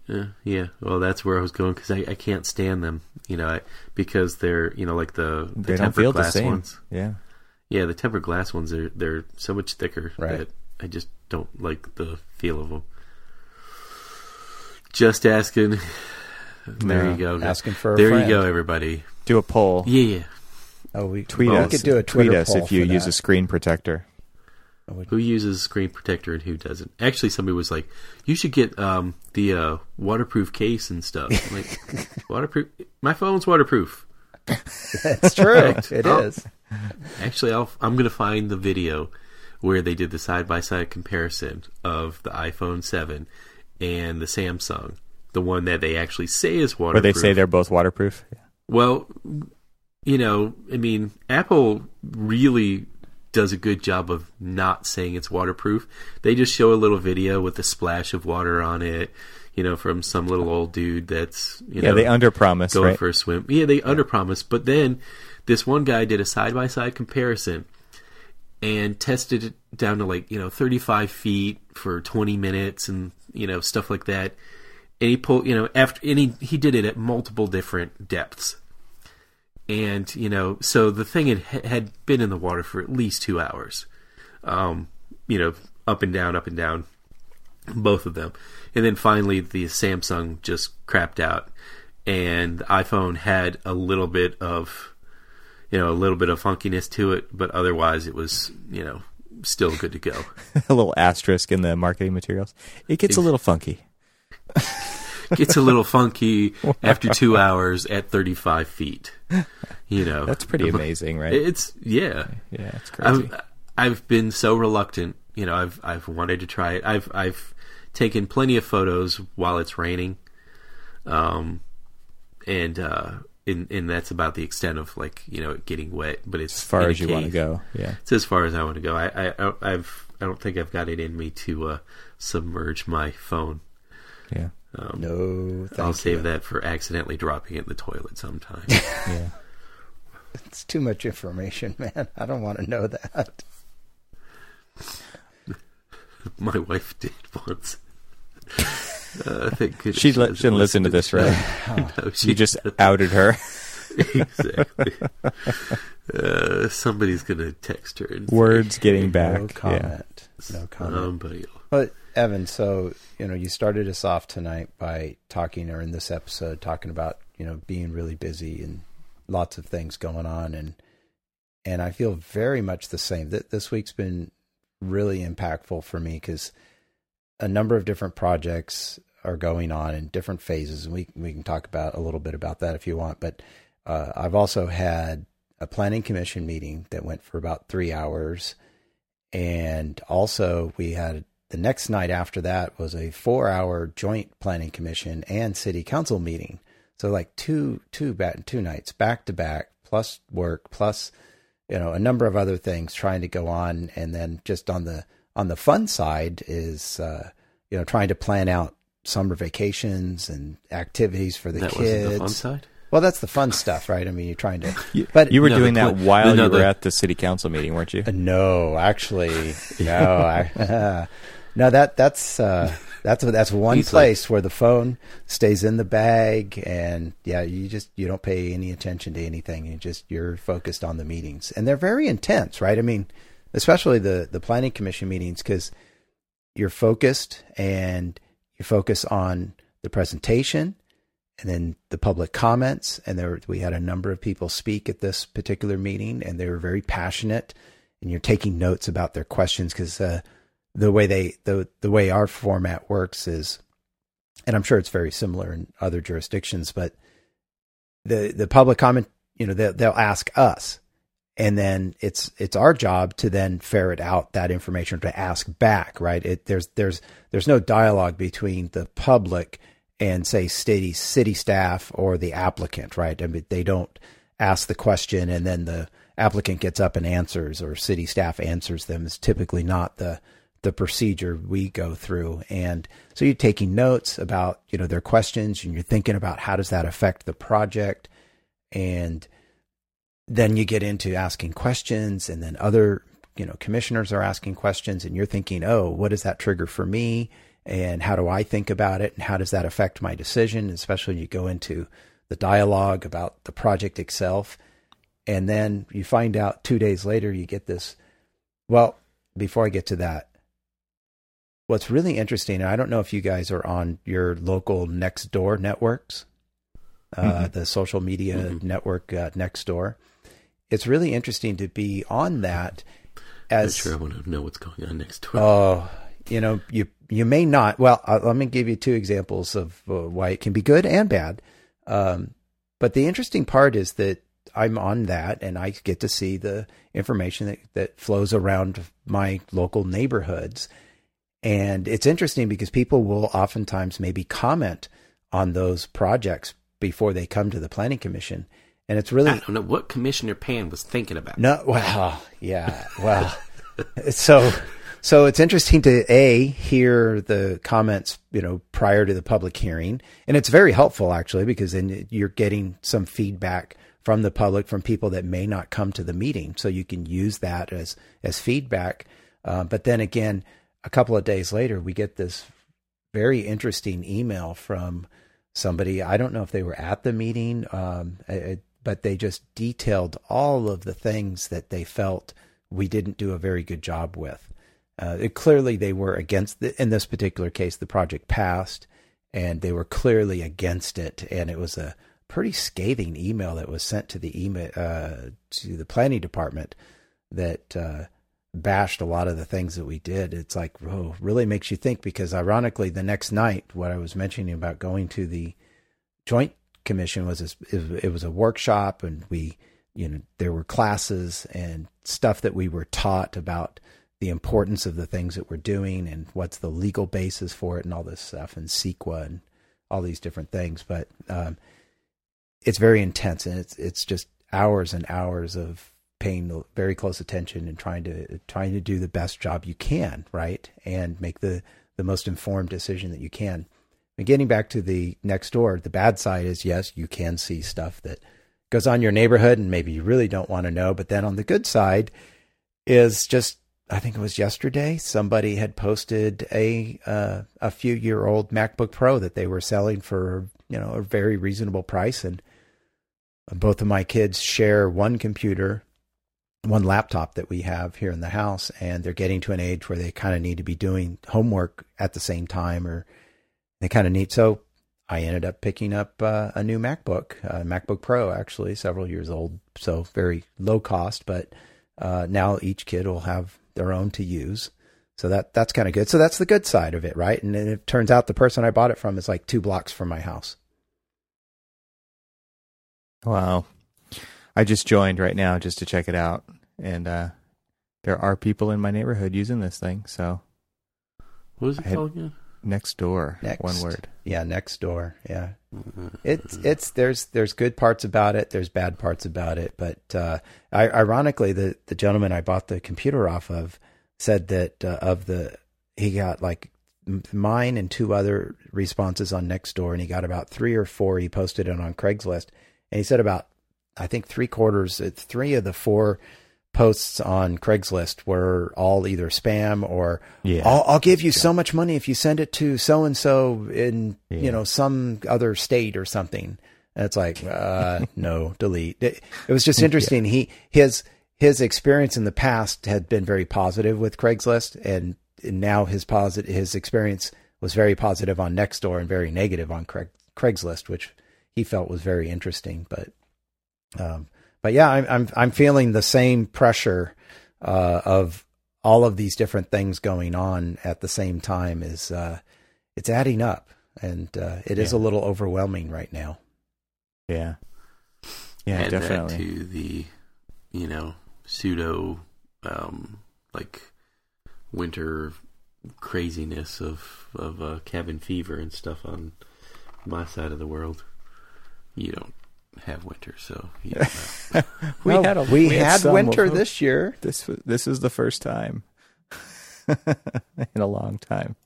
Yeah, yeah. Well, that's where I was going because I, I can't stand them. You know, I, because they're you know like the, the They don't tempered feel the glass same. ones. Yeah. Yeah, the tempered glass ones are they're so much thicker Right. that I just don't like the feel of them. Just asking. There No, you go. asking for a there friend. you go, everybody. Do a poll. Yeah. Oh, we Tweet we us. could do a Tweet Twitter us poll if you use that. a screen protector. Who uses a screen protector and who doesn't? Actually, somebody was like, "You should get um, the uh, waterproof case and stuff." I'm like, waterproof? My phone's waterproof. That's true. It Oh. is. Actually, I'll, I'm going to find the video where they did the side by side comparison of the iPhone 7 and the Samsung, the one that they actually say is Where waterproof. they say they're both waterproof. Well, you know, I mean, Apple really does a good job of not saying it's waterproof. They just show a little video with a splash of water on it, you know, from some little old dude that's, you Yeah, know, they under promise, going right? for a swim. Yeah, they underpromised, but then this one guy did a side by side comparison and tested it down to like you know 35 feet for 20 minutes and you know stuff like that. And he pulled, you know, after and he he did it at multiple different depths. And you know, so the thing had had been in the water for at least two hours. Um, you know, up and down, up and down, both of them. And then finally, the Samsung just crapped out, and the iPhone had a little bit of, you know, a little bit of funkiness to it, but otherwise, it was, you know, still good to go. a little asterisk in the marketing materials. It gets a little funky. Gets a little funky after two hours at 35 feet. You know, That's pretty amazing, right? It's yeah. yeah, it's crazy. I've I've been so reluctant. You know, I've I've wanted to try it. I've I've taken plenty of photos while it's raining, um, and uh, and and that's about the extent of like you know getting wet. But it's as far as you want to go. Yeah. It's as far as I want to go. I, I I've I don't think I've got it in me to uh, submerge my phone. Yeah. Um, No, thank I'll you. save that for accidentally dropping it in the toilet sometime. Yeah. It's too much information, man. I don't want to know that. my wife did once. Uh, I think it- She let- hasn't shouldn't listen to this, right? No, You she just outed her. exactly. uh, somebody's gonna text her. And say, Words getting back. No Yeah. comment. No comment. Somebody. But Evan, so you know, you started us off tonight by talking, or in this episode, talking about you know being really busy and lots of things going on, and and I feel very much the same. That this week's been really impactful for me because a number of different projects are going on in different phases, and we we can talk about a little bit about that if you want. But uh, I've also had a planning commission meeting that went for about three hours, and also we had the next night after that was a four-hour joint planning commission and city council meeting. So like two two back two nights back to back, plus work, plus you know a number of other things trying to go on, and then just on the on the fun side is uh, you know trying to plan out summer vacations and activities for the that kids. wasn't the fun side. Well, that's the fun stuff, right? I mean, you're trying to, You, but you were No, doing that point- while no, you were the- at the city council meeting, weren't you? Uh, No, actually, no. I, no, that that's uh, that's that's one He's place where the phone stays in the bag, and yeah, you just you don't pay any attention to anything. You just you're focused on the meetings, and they're very intense, right? I mean, especially the the planning commission meetings because you're focused and you focus on the presentation and then the public comments. And there we had a number of people speak at this particular meeting and they were very passionate. And you're taking notes about their questions because uh, the way they the the way our format works is and I'm sure it's very similar in other jurisdictions but the the public comment you know they'll, they'll ask us and then it's it's our job to then ferret out that information to ask back right? It there's there's there's no dialogue between the public and say city city staff or the applicant right? I mean they don't ask the question and then the applicant gets up and answers or city staff answers them is typically not the the procedure we go through. And so you're taking notes about you know their questions and you're thinking about how does that affect the project. And then you get into asking questions and then other you know commissioners are asking questions and you're thinking oh what does that trigger for me? And how do i think about it? And how does that affect my decision? Especially when you go into the dialogue about the project itself. And then you find out two days later you get this well before i get to that what's really interesting and i don't know if you guys are on your local Nextdoor networks uh, Mhm. the social media Mhm. network uh, Nextdoor it's really interesting to be on that I'm sure I want to know what's going on next door. Oh, you know, you you may not. Well, uh, let me give you two examples of uh, why it can be good and bad. Um, but the interesting part is that I'm on that, and I get to see the information that that flows around my local neighborhoods. And it's interesting because people will oftentimes maybe comment on those projects before they come to the planning commission, and it's really I don't know what Commissioner Pan was thinking about. no, well, yeah, well, so so it's interesting to a hear the comments, you know, prior to the public hearing, and it's very helpful actually because then you're getting some feedback from the public from people that may not come to the meeting, so you can use that as as feedback. Uh, but then again, a couple of days later, we get this very interesting email from somebody. I don't know if they were at the meeting, um, I- but they just detailed all of the things that they felt we didn't do a very good job with. Uh, it, clearly, they were against, the, in this particular case, the project passed, and they were clearly against it. And it was a pretty scathing email that was sent to the email uh, to the planning department that uh, bashed a lot of the things that we did. It's like, oh, really makes you think. Because ironically, the next night, what I was mentioning about going to the joint commission was this, it, was a workshop, and we, you know, there were classes and stuff that we were taught about the importance of the things that we're doing and what's the legal basis for it and all this stuff and CEQA and all these different things. But um, it's very intense and it's it's just hours and hours of paying very close attention and trying to trying to do the best job you can, right? And make the the most informed decision that you can. And getting back to the Nextdoor, the bad side is yes, you can see stuff that goes on your neighborhood and maybe you really don't want to know. But then on the good side is just I think it was yesterday somebody had posted a uh, a few year old MacBook Pro that they were selling for you know a very reasonable price and both of my kids share one computer one laptop that we have here in the house and they're getting to an age where they kind of need to be doing homework at the same time or they kind of neat. so I ended up picking up uh, a new MacBook, uh, MacBook Pro, actually, several years old, so very low cost. But uh, now each kid will have their own to use, so that that's kind of good. So that's the good side of it, right? And then it turns out the person I bought it from is like two blocks from my house. Wow. I just joined right now just to check it out. And uh, there are people in my neighborhood using this thing. So What was it I had- called again? Next door, Next. one word. Yeah, Nextdoor. Yeah, it's it's there's there's good parts about it. There's bad parts about it. But uh, I, ironically, the the gentleman I bought the computer off of said that uh, of the he got like mine and two other responses on Nextdoor, and he got about three or four. He posted it on Craigslist, and he said about I think three quarters, uh, three of the four posts on Craigslist were all either spam or Yeah. I'll, I'll give you so much money if you send it to so and so in Yeah. you know some other state or something. And it's like uh, no, delete. It, it was just interesting. He his his experience in the past had been very positive with Craigslist, and, and now his positive his experience was very positive on Nextdoor and very negative on Craig, Craigslist, which he felt was very interesting. But um, but yeah, I'm I'm I'm feeling the same pressure uh, of all of these different things going on at the same time. Is uh, it's adding up, and uh, it is Yeah. a little overwhelming right now. Yeah. Yeah, Add definitely. that to the, you know, pseudo, um, like winter craziness of of uh, cabin fever and stuff on my side of the world. You don't have winter, so you don't know. we No, had a, we, had, some winter of- this year. This was this is the first time in a long time.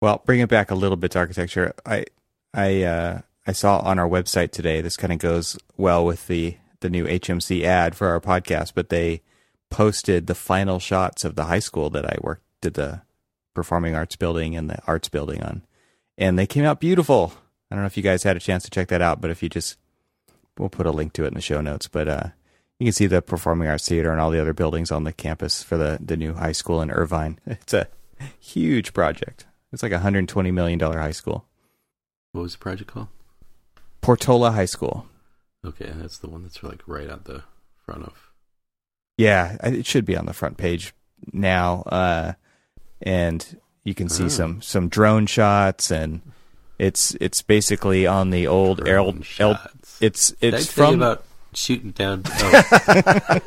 Well, bring it back a little bit to architecture. I I uh, I saw on our website today. This kind of goes well with the the new HMC ad for our podcast, but they posted the final shots of the high school that I worked did the performing arts building and the arts building on, and they came out beautiful. I don't know if you guys had a chance to check that out, but if you just we'll put a link to it in the show notes. But uh, you can see the Performing Arts Theater and all the other buildings on the campus for the, the new high school in Irvine. It's a huge project. It's like a $120 million high school. what was the project called? Portola High School. Okay, that's the one that's like right out the front of. Yeah, it should be on the front page now. Uh, and you can see Oh. some, some drone shots and it's it's basically on the old El, shots. It's it's from about shooting down. Oh,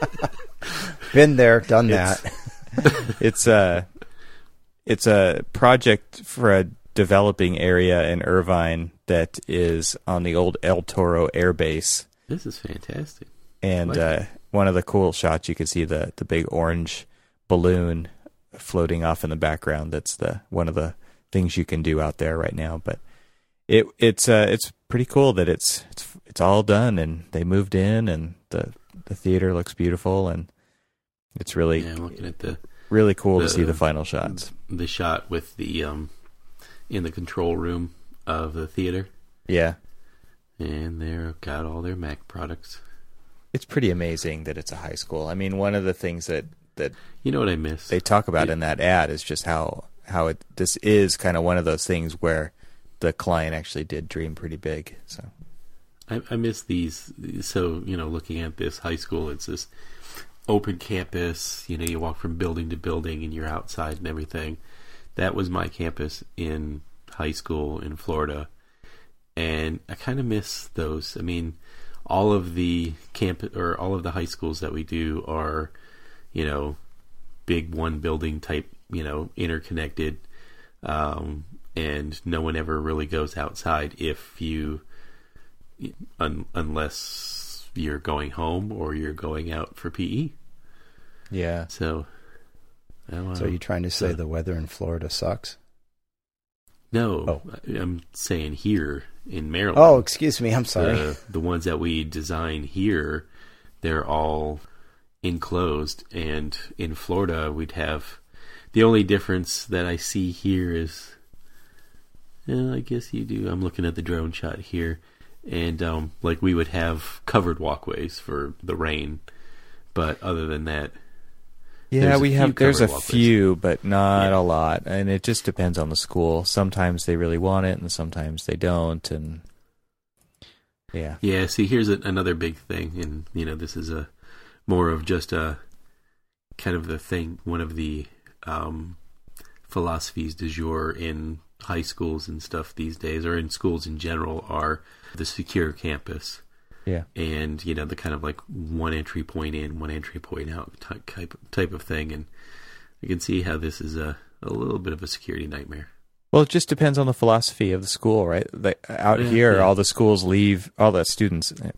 Been there, done It's- that. it's a it's a project for a developing area in Irvine that is on the old El Toro Air Base, this is fantastic. and Like uh, one of the cool shots you can see the the big orange balloon floating off in the background. That's the one of the things you can do out there right now. But it it's uh, it's pretty cool that it's it's it's all done and they moved in and the the theater looks beautiful and it's really Yeah, I'm looking at the really cool to see the final shots. the shot with the um in the control room of the theater, Yeah. and they've got all their Mac products. It's pretty amazing that it's a high school. I mean, one of the things that, that You know what I miss? they talk about Yeah. in that ad is just how how it this is kind of one of those things where the client actually did dream pretty big. So I, I miss these. So you know, looking at this high school, it's this open campus. You know, you walk from building to building, and you're outside and everything. That was my campus in high school in Florida, and I kind of miss those. I mean, all of the camp or all of the high schools that we do are, you know, big one building type. You know, interconnected, um, and no one ever really goes outside if you un- unless you're going home or you're going out for PE. yeah, So, oh, So are you trying to say the weather in Florida sucks? no, Oh. I'm saying here in Maryland. Oh, excuse me. I'm sorry. the ones that we design here, they're all enclosed, and in Florida we'd have the only difference that I see here is, yeah, I guess you do. I'm looking at the drone shot here, and um, like we would have covered walkways for the rain, but other than that, yeah. We have there's a walkways. few, but not Yeah. a lot, and it just depends on the school. Sometimes they really want it, and sometimes they don't, and yeah, Yeah, see, here's a, another big thing, and you know, this is a more of just a kind of the thing, one of the um, philosophies du jour in high schools and stuff these days, or in schools in general, are the secure campus, yeah, and you know, the kind of like one entry point in, one entry point out type type, of thing, and you can see how this is a a little bit of a security nightmare. Well, it just depends on the philosophy of the school, right? Like out Yeah, here, yeah. all the schools leave, all the students uh,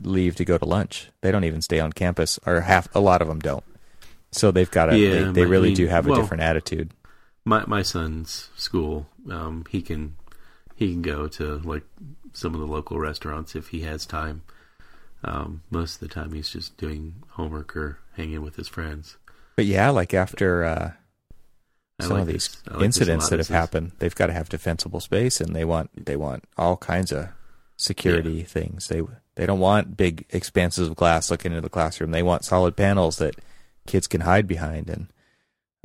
leave to go to lunch. They don't even stay on campus, or half. A lot of them don't. So they've got to. Yeah, they they really mean, do have a well- different attitude. My my son's school, um, he can he can go to like some of the local restaurants if he has time. Um, most of the time, he's just doing homework or hanging with his friends. But yeah, like after uh, some like of these like incidents that have happened, they've got to have defensible space, and they want they want all kinds of security things. They they don't want big expanses of glass looking into the classroom. They want solid panels that kids can hide behind, and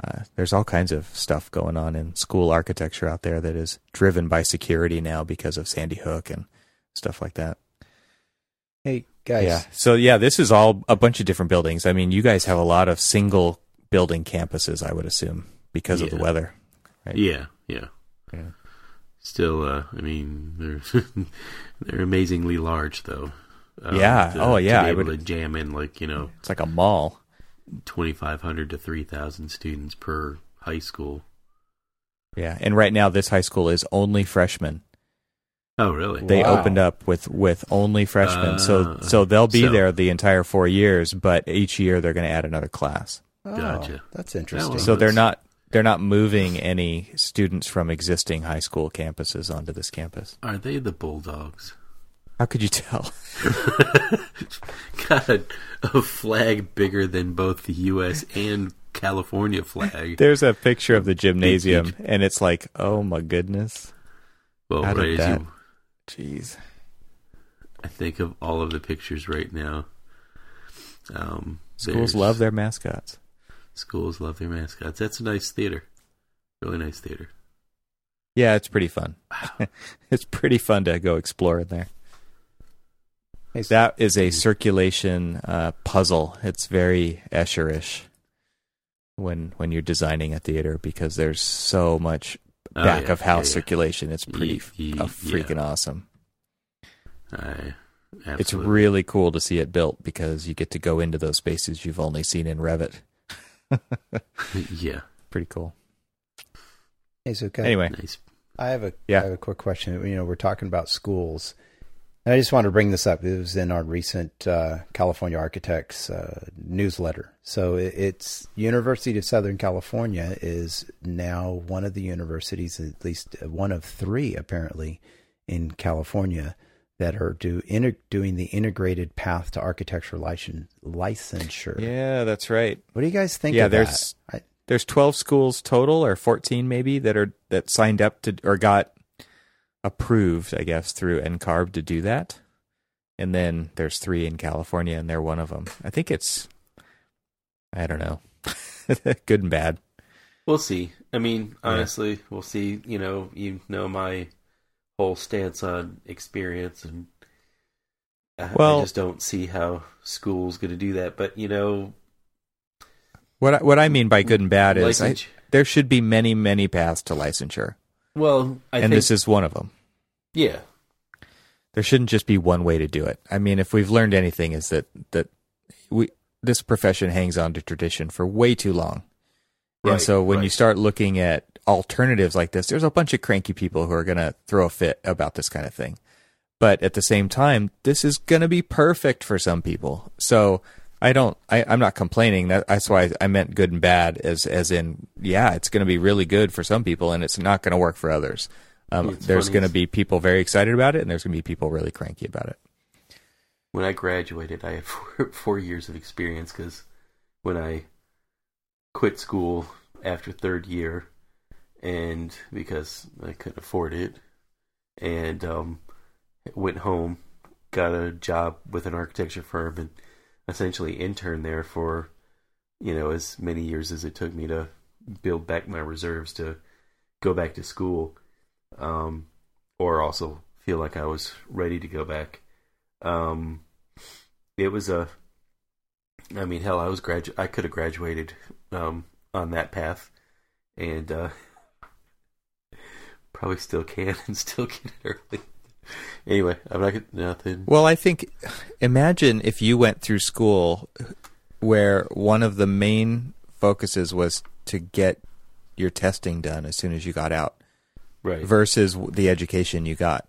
uh, there's all kinds of stuff going on in school architecture out there that is driven by security now because of Sandy Hook and stuff like that. Hey guys, Yeah. So yeah, this is all a bunch of different buildings. I mean, you guys have a lot of single building campuses, I would assume, because of the weather. Right. Yeah, yeah. Yeah. Still, uh, I mean, they're they're amazingly large, though. Um, Yeah. to- Oh, yeah, To be I able would- to jam in like you know It's like a mall. Twenty five hundred to three thousand students per high school. Yeah. And right now, this high school is only freshmen. Oh, really? They Wow. opened up with with only freshmen, so Uh, so they'll be so- there the entire four years, but each year they're going to add another class. Oh, Gotcha. That's interesting. So they're not they're not moving any students from existing high school campuses onto this campus. Are they the Bulldogs? How could you tell? Got a, a flag bigger than both the U.S. and California flag. There's a picture of the gymnasium, and it's like, oh my goodness, Well, how right did that? you, Jeez. I think of all of the pictures right now. Um, Schools there's- love their mascots. schools love their mascots. That's a nice theater, really nice theater. Yeah, it's pretty fun. it's pretty fun to go explore in there. Hey, so- That is a circulation uh, puzzle. It's very Escherish when when you're designing a theater because there's so much Oh, back yeah, of house yeah, circulation. It's pretty Ye- f- ye- uh, freaking awesome. yeah. I, It's really cool to see it built because you get to go into those spaces you've only seen in Revit. yeah, Pretty cool. Hey, Zuka, Anyway, nice. I have a Yeah. I have a quick question. You know, we're talking about schools, and I just wanted to bring this up. It was in our recent uh, California Architects uh, newsletter. So it, it's University of Southern California is now one of the universities, at least one of three apparently, in California that are do inter, doing the integrated path to architecture licen, licensure. yeah, that's right. What do you guys think? Yeah, of there's-? I, there's 12 schools total or 14 maybe that are that signed up to or got approved i guess through ncarb to do that and then there's three in california and they're one of them i think it's i don't know good and bad We'll see. I mean, honestly, we'll see. You know, you know my whole stance on experience, and I, Well- I just don't see how school's going to do that. But you know, what I, what i mean by good and bad is I, there should be many many paths to licensure well, I and think this is one of them yeah, there shouldn't just be one way to do it. I mean, if we've learned anything, is that that we this profession hangs on to tradition for way too long, and so when you start looking at alternatives like this, there's a bunch of cranky people who are going to throw a fit about this kind of thing. But at the same time, this is going to be perfect for some people. So I don't, I, I'm not complaining. That, that's why I meant good and bad, as as in, yeah, it's going to be really good for some people, and it's not going to work for others. Um, there's going to be people very excited about it, and there's going to be people really cranky about it. when I graduated, I had four, four years of experience because when I quit school after third year, and because I couldn't afford it, and um, went home, got a job with an architecture firm, and essentially intern there for you know as many years as it took me to build back my reserves to go back to school, um, or also feel like I was ready to go back. Um, it was a, I mean, hell, I was gradu- I could have graduated um, on that path, and uh, probably still can and still get it early. Anyway, I'm not nothing. Well, I think imagine if you went through school where one of the main focuses was to get your testing done as soon as you got out Right. versus the education you got.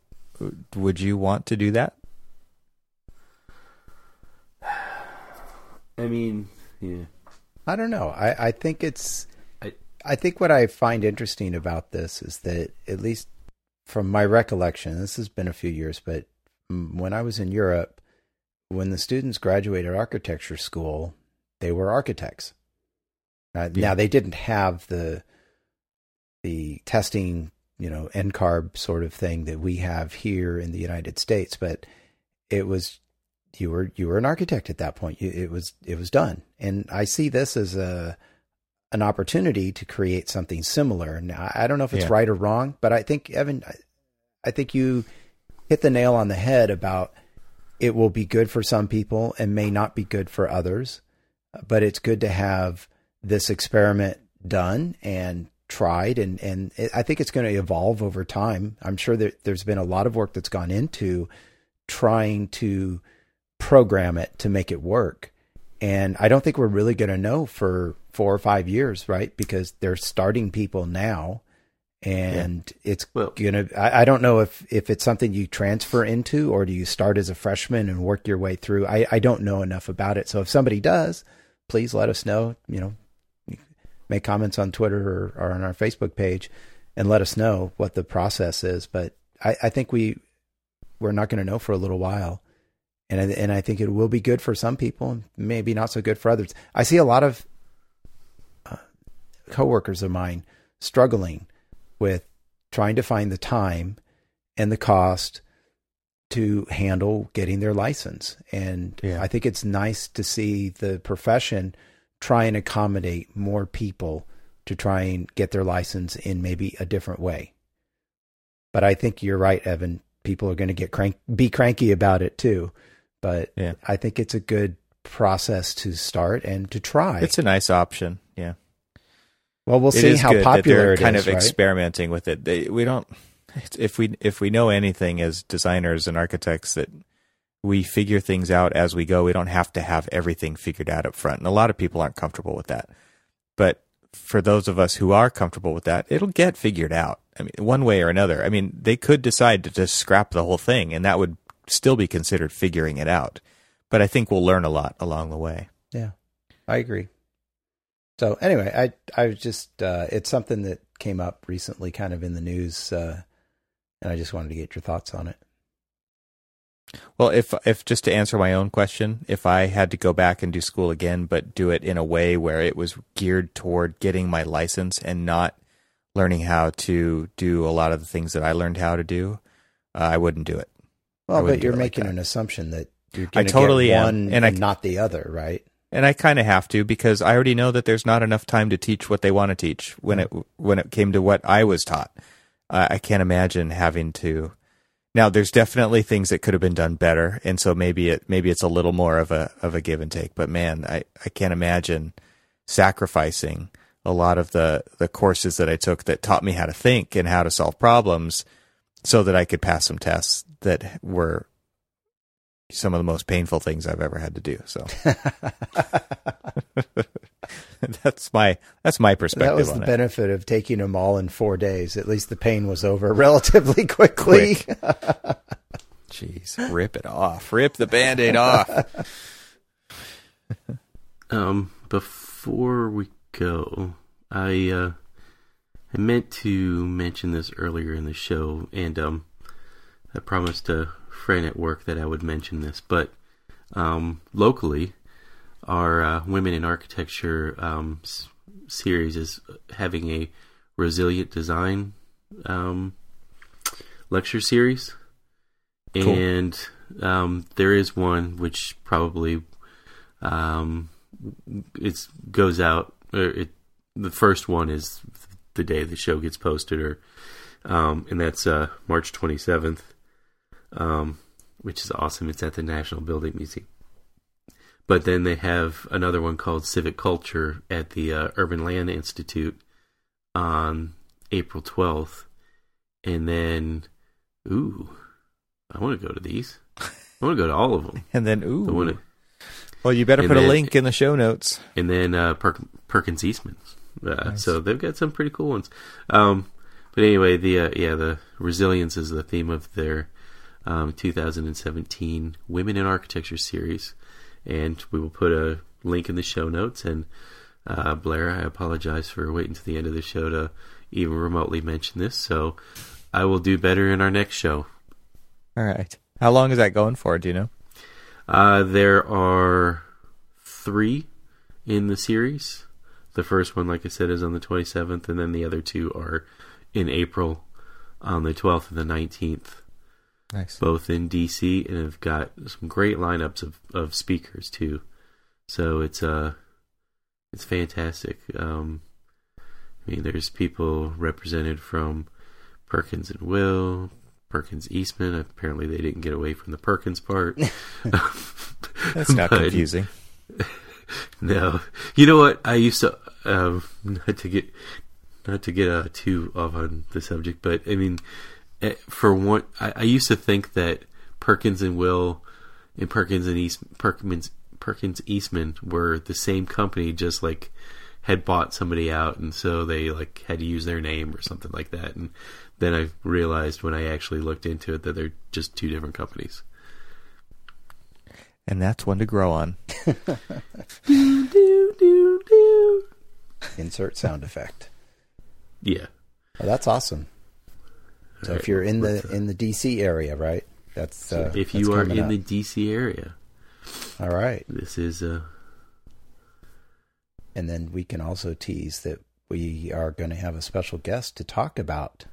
Would you want to do that? I mean, yeah. I don't know. I, I think it's I- I think what I find interesting about this is that, at least from my recollection, this has been a few years, but when I was in Europe, when the students graduated architecture school, they were architects. Uh, yeah. Now they didn't have the the testing, you know, NCARB sort of thing that we have here in the United States, but it was you were you were an architect at that point. You, it was it was done, and I see this as a an opportunity to create something similar. Now I don't know if it's yeah. right or wrong, but I think Evan, I, I think you hit the nail on the head about it will be good for some people and may not be good for others, but it's good to have this experiment done and tried and and it, I think it's going to evolve over time. I'm sure that there's been a lot of work that's gone into trying to program it to make it work. And I don't think we're really going to know for 4 or 5 years, right? Because they're starting people now and yeah. it's well, gonna I, I, don't know if if it's something you transfer into or do you start as a freshman and work your way through. I, I don't know enough about it. So if somebody does please let us know you know. Make comments on twitter or, or on our facebook page and let us know what the process is. But i, I think we we're not going to know for a little while. And I, and I think it will be good for some people and maybe not so good for others. I see a lot of coworkers of mine struggling with trying to find the time and the cost to handle getting their license. And yeah. I think it's nice to see the profession try and accommodate more people to try and get their license in maybe a different way. But I think you're right, Evan. People are going to get crank, be cranky about it too. But yeah. I think it's a good process to start and to try. It's a nice option. Yeah. Well, we'll see how popular it is. kind is, of right? experimenting with it. They, we don't if we if we know anything as designers and architects that we figure things out as we go. We don't have to have everything figured out up front. And a lot of people aren't comfortable with that. But for those of us who are comfortable with that, it'll get figured out. I mean, one way or another. I mean, they could decide to just scrap the whole thing and that would still be considered figuring it out. But I think we'll learn a lot along the way. Yeah. I agree. So anyway, I I was just uh, it's something that came up recently, kind of in the news, uh, and I just wanted to get your thoughts on it. Well, if if just to answer my own question, if I had to go back and do school again, but do it in a way where it was geared toward getting my license and not learning how to do a lot of the things that I learned how to do, uh, I wouldn't do it. Well, but you're making like an assumption that you're going to totally get one am. and, and I, not the other, right? And I kind of have to because I already know that there's not enough time to teach what they want to teach when it when it came to what I was taught. Uh, I can't imagine having to. Now, there's definitely things that could have been done better, and so maybe it maybe it's a little more of a of a give and take. But man, I I can't imagine sacrificing a lot of the the courses that I took that taught me how to think and how to solve problems so that I could pass some tests that were some of the most painful things I've ever had to do. So that's my that's my perspective. That was the it. benefit of taking them all in four days. At least the pain was over relatively quickly. Quick. Jeez, rip it off. Rip the band-aid off. um, before we go, I uh, I meant to mention this earlier in the show, and um, I promised to friend at work that I would mention this, but um, locally, our uh, Women in Architecture um, s- series is having a resilient design um, lecture series, cool. and um, there is one which probably um, it goes out. It, the first one is the day the show gets posted, or um, and that's uh, March twenty seventh um, which is awesome. It's at the National Building Museum. But then they have another one called Civic Culture at the uh, Urban Land Institute on April 12th. And then, ooh, I want to go to these. I want to go to all of them. and then, ooh. I want to, well, you better put then, a link in the show notes. And then uh, Per- Perkins Eastman. Uh, nice. So they've got some pretty cool ones. Um, but anyway, the uh, yeah, the resilience is the theme of their um, 2017 Women in Architecture series, and we will put a link in the show notes. And Uh, Blair, I apologize for waiting to the end of the show to even remotely mention this, so I will do better in our next show. All right. How long is that going for? Do you know? Uh, there are three in the series. The first one, like I said, is on the 27th, and then the other two are in April on the 12th and the 19th. Nice. Both in DC, and have got some great lineups of, of speakers too. So it's uh it's fantastic. Um, I mean, there's people represented from Perkins and Will, Perkins Eastman. Apparently, they didn't get away from the Perkins part. That's not But- confusing. No, you know what? I used to um, not to get not to get uh, too off on the subject, but I mean, Eh, for one, I, I used to think that Perkins and Will and Perkins and East Perkins Perkins Eastman were the same company, just like had bought somebody out, and so they like had to use their name or something like that. And then I realized when I actually looked into it that they're just two different companies. And that's one to grow on. do, do, do, do. Insert sound effect. Yeah. Oh, that's awesome. So Alright, if you're in the in the DC area, right? That's uh, if that's you are in up. the DC area, all right, this is uh and then we can also tease that we are going to have a special guest to talk about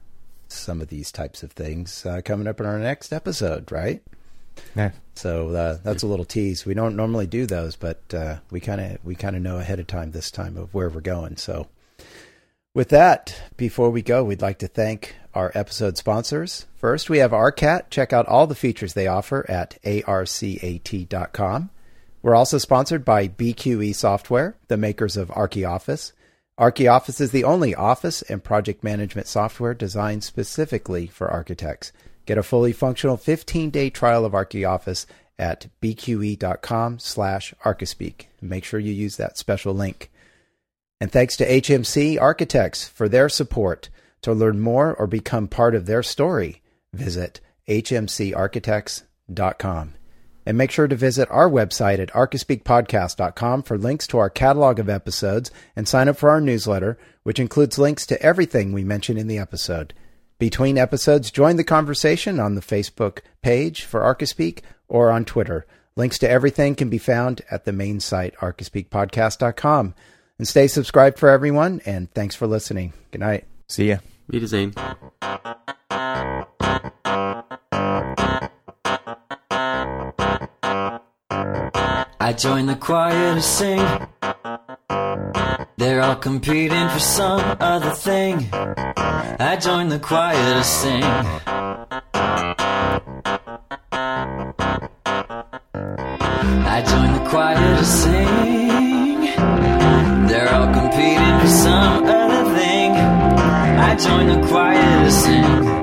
some of these types of things uh, coming up in our next episode, right? Yeah. So uh, that's a little tease. We don't normally do those, but uh, we kind of we kind of know ahead of time this time of where we're going. So with that, before we go, we'd like to thank our episode sponsors. First, we have ARCAT. Check out all the features they offer at arcat.com. We're also sponsored by BQE Software, the makers of ArchiOffice. ArchiOffice is the only office and project management software designed specifically for architects. Get a fully functional 15-day trial of ArchiOffice at bqe.com slash archispeak. Make sure you use that special link. And thanks to HMC Architects for their support. To learn more or become part of their story, visit hmcarchitects.com. And make sure to visit our website at archispeakpodcast.com for links to our catalog of episodes and sign up for our newsletter, which includes links to everything we mention in the episode. Between episodes, join the conversation on the Facebook page for Archispeak or on Twitter. Links to everything can be found at the main site, archispeakpodcast.com. And stay subscribed for everyone, and thanks for listening. Good night. See ya. Meet Zane. I joined the choir to sing. They're all competing for some other thing. I joined the choir to sing. I joined the choir to sing. I joined the choir to sing.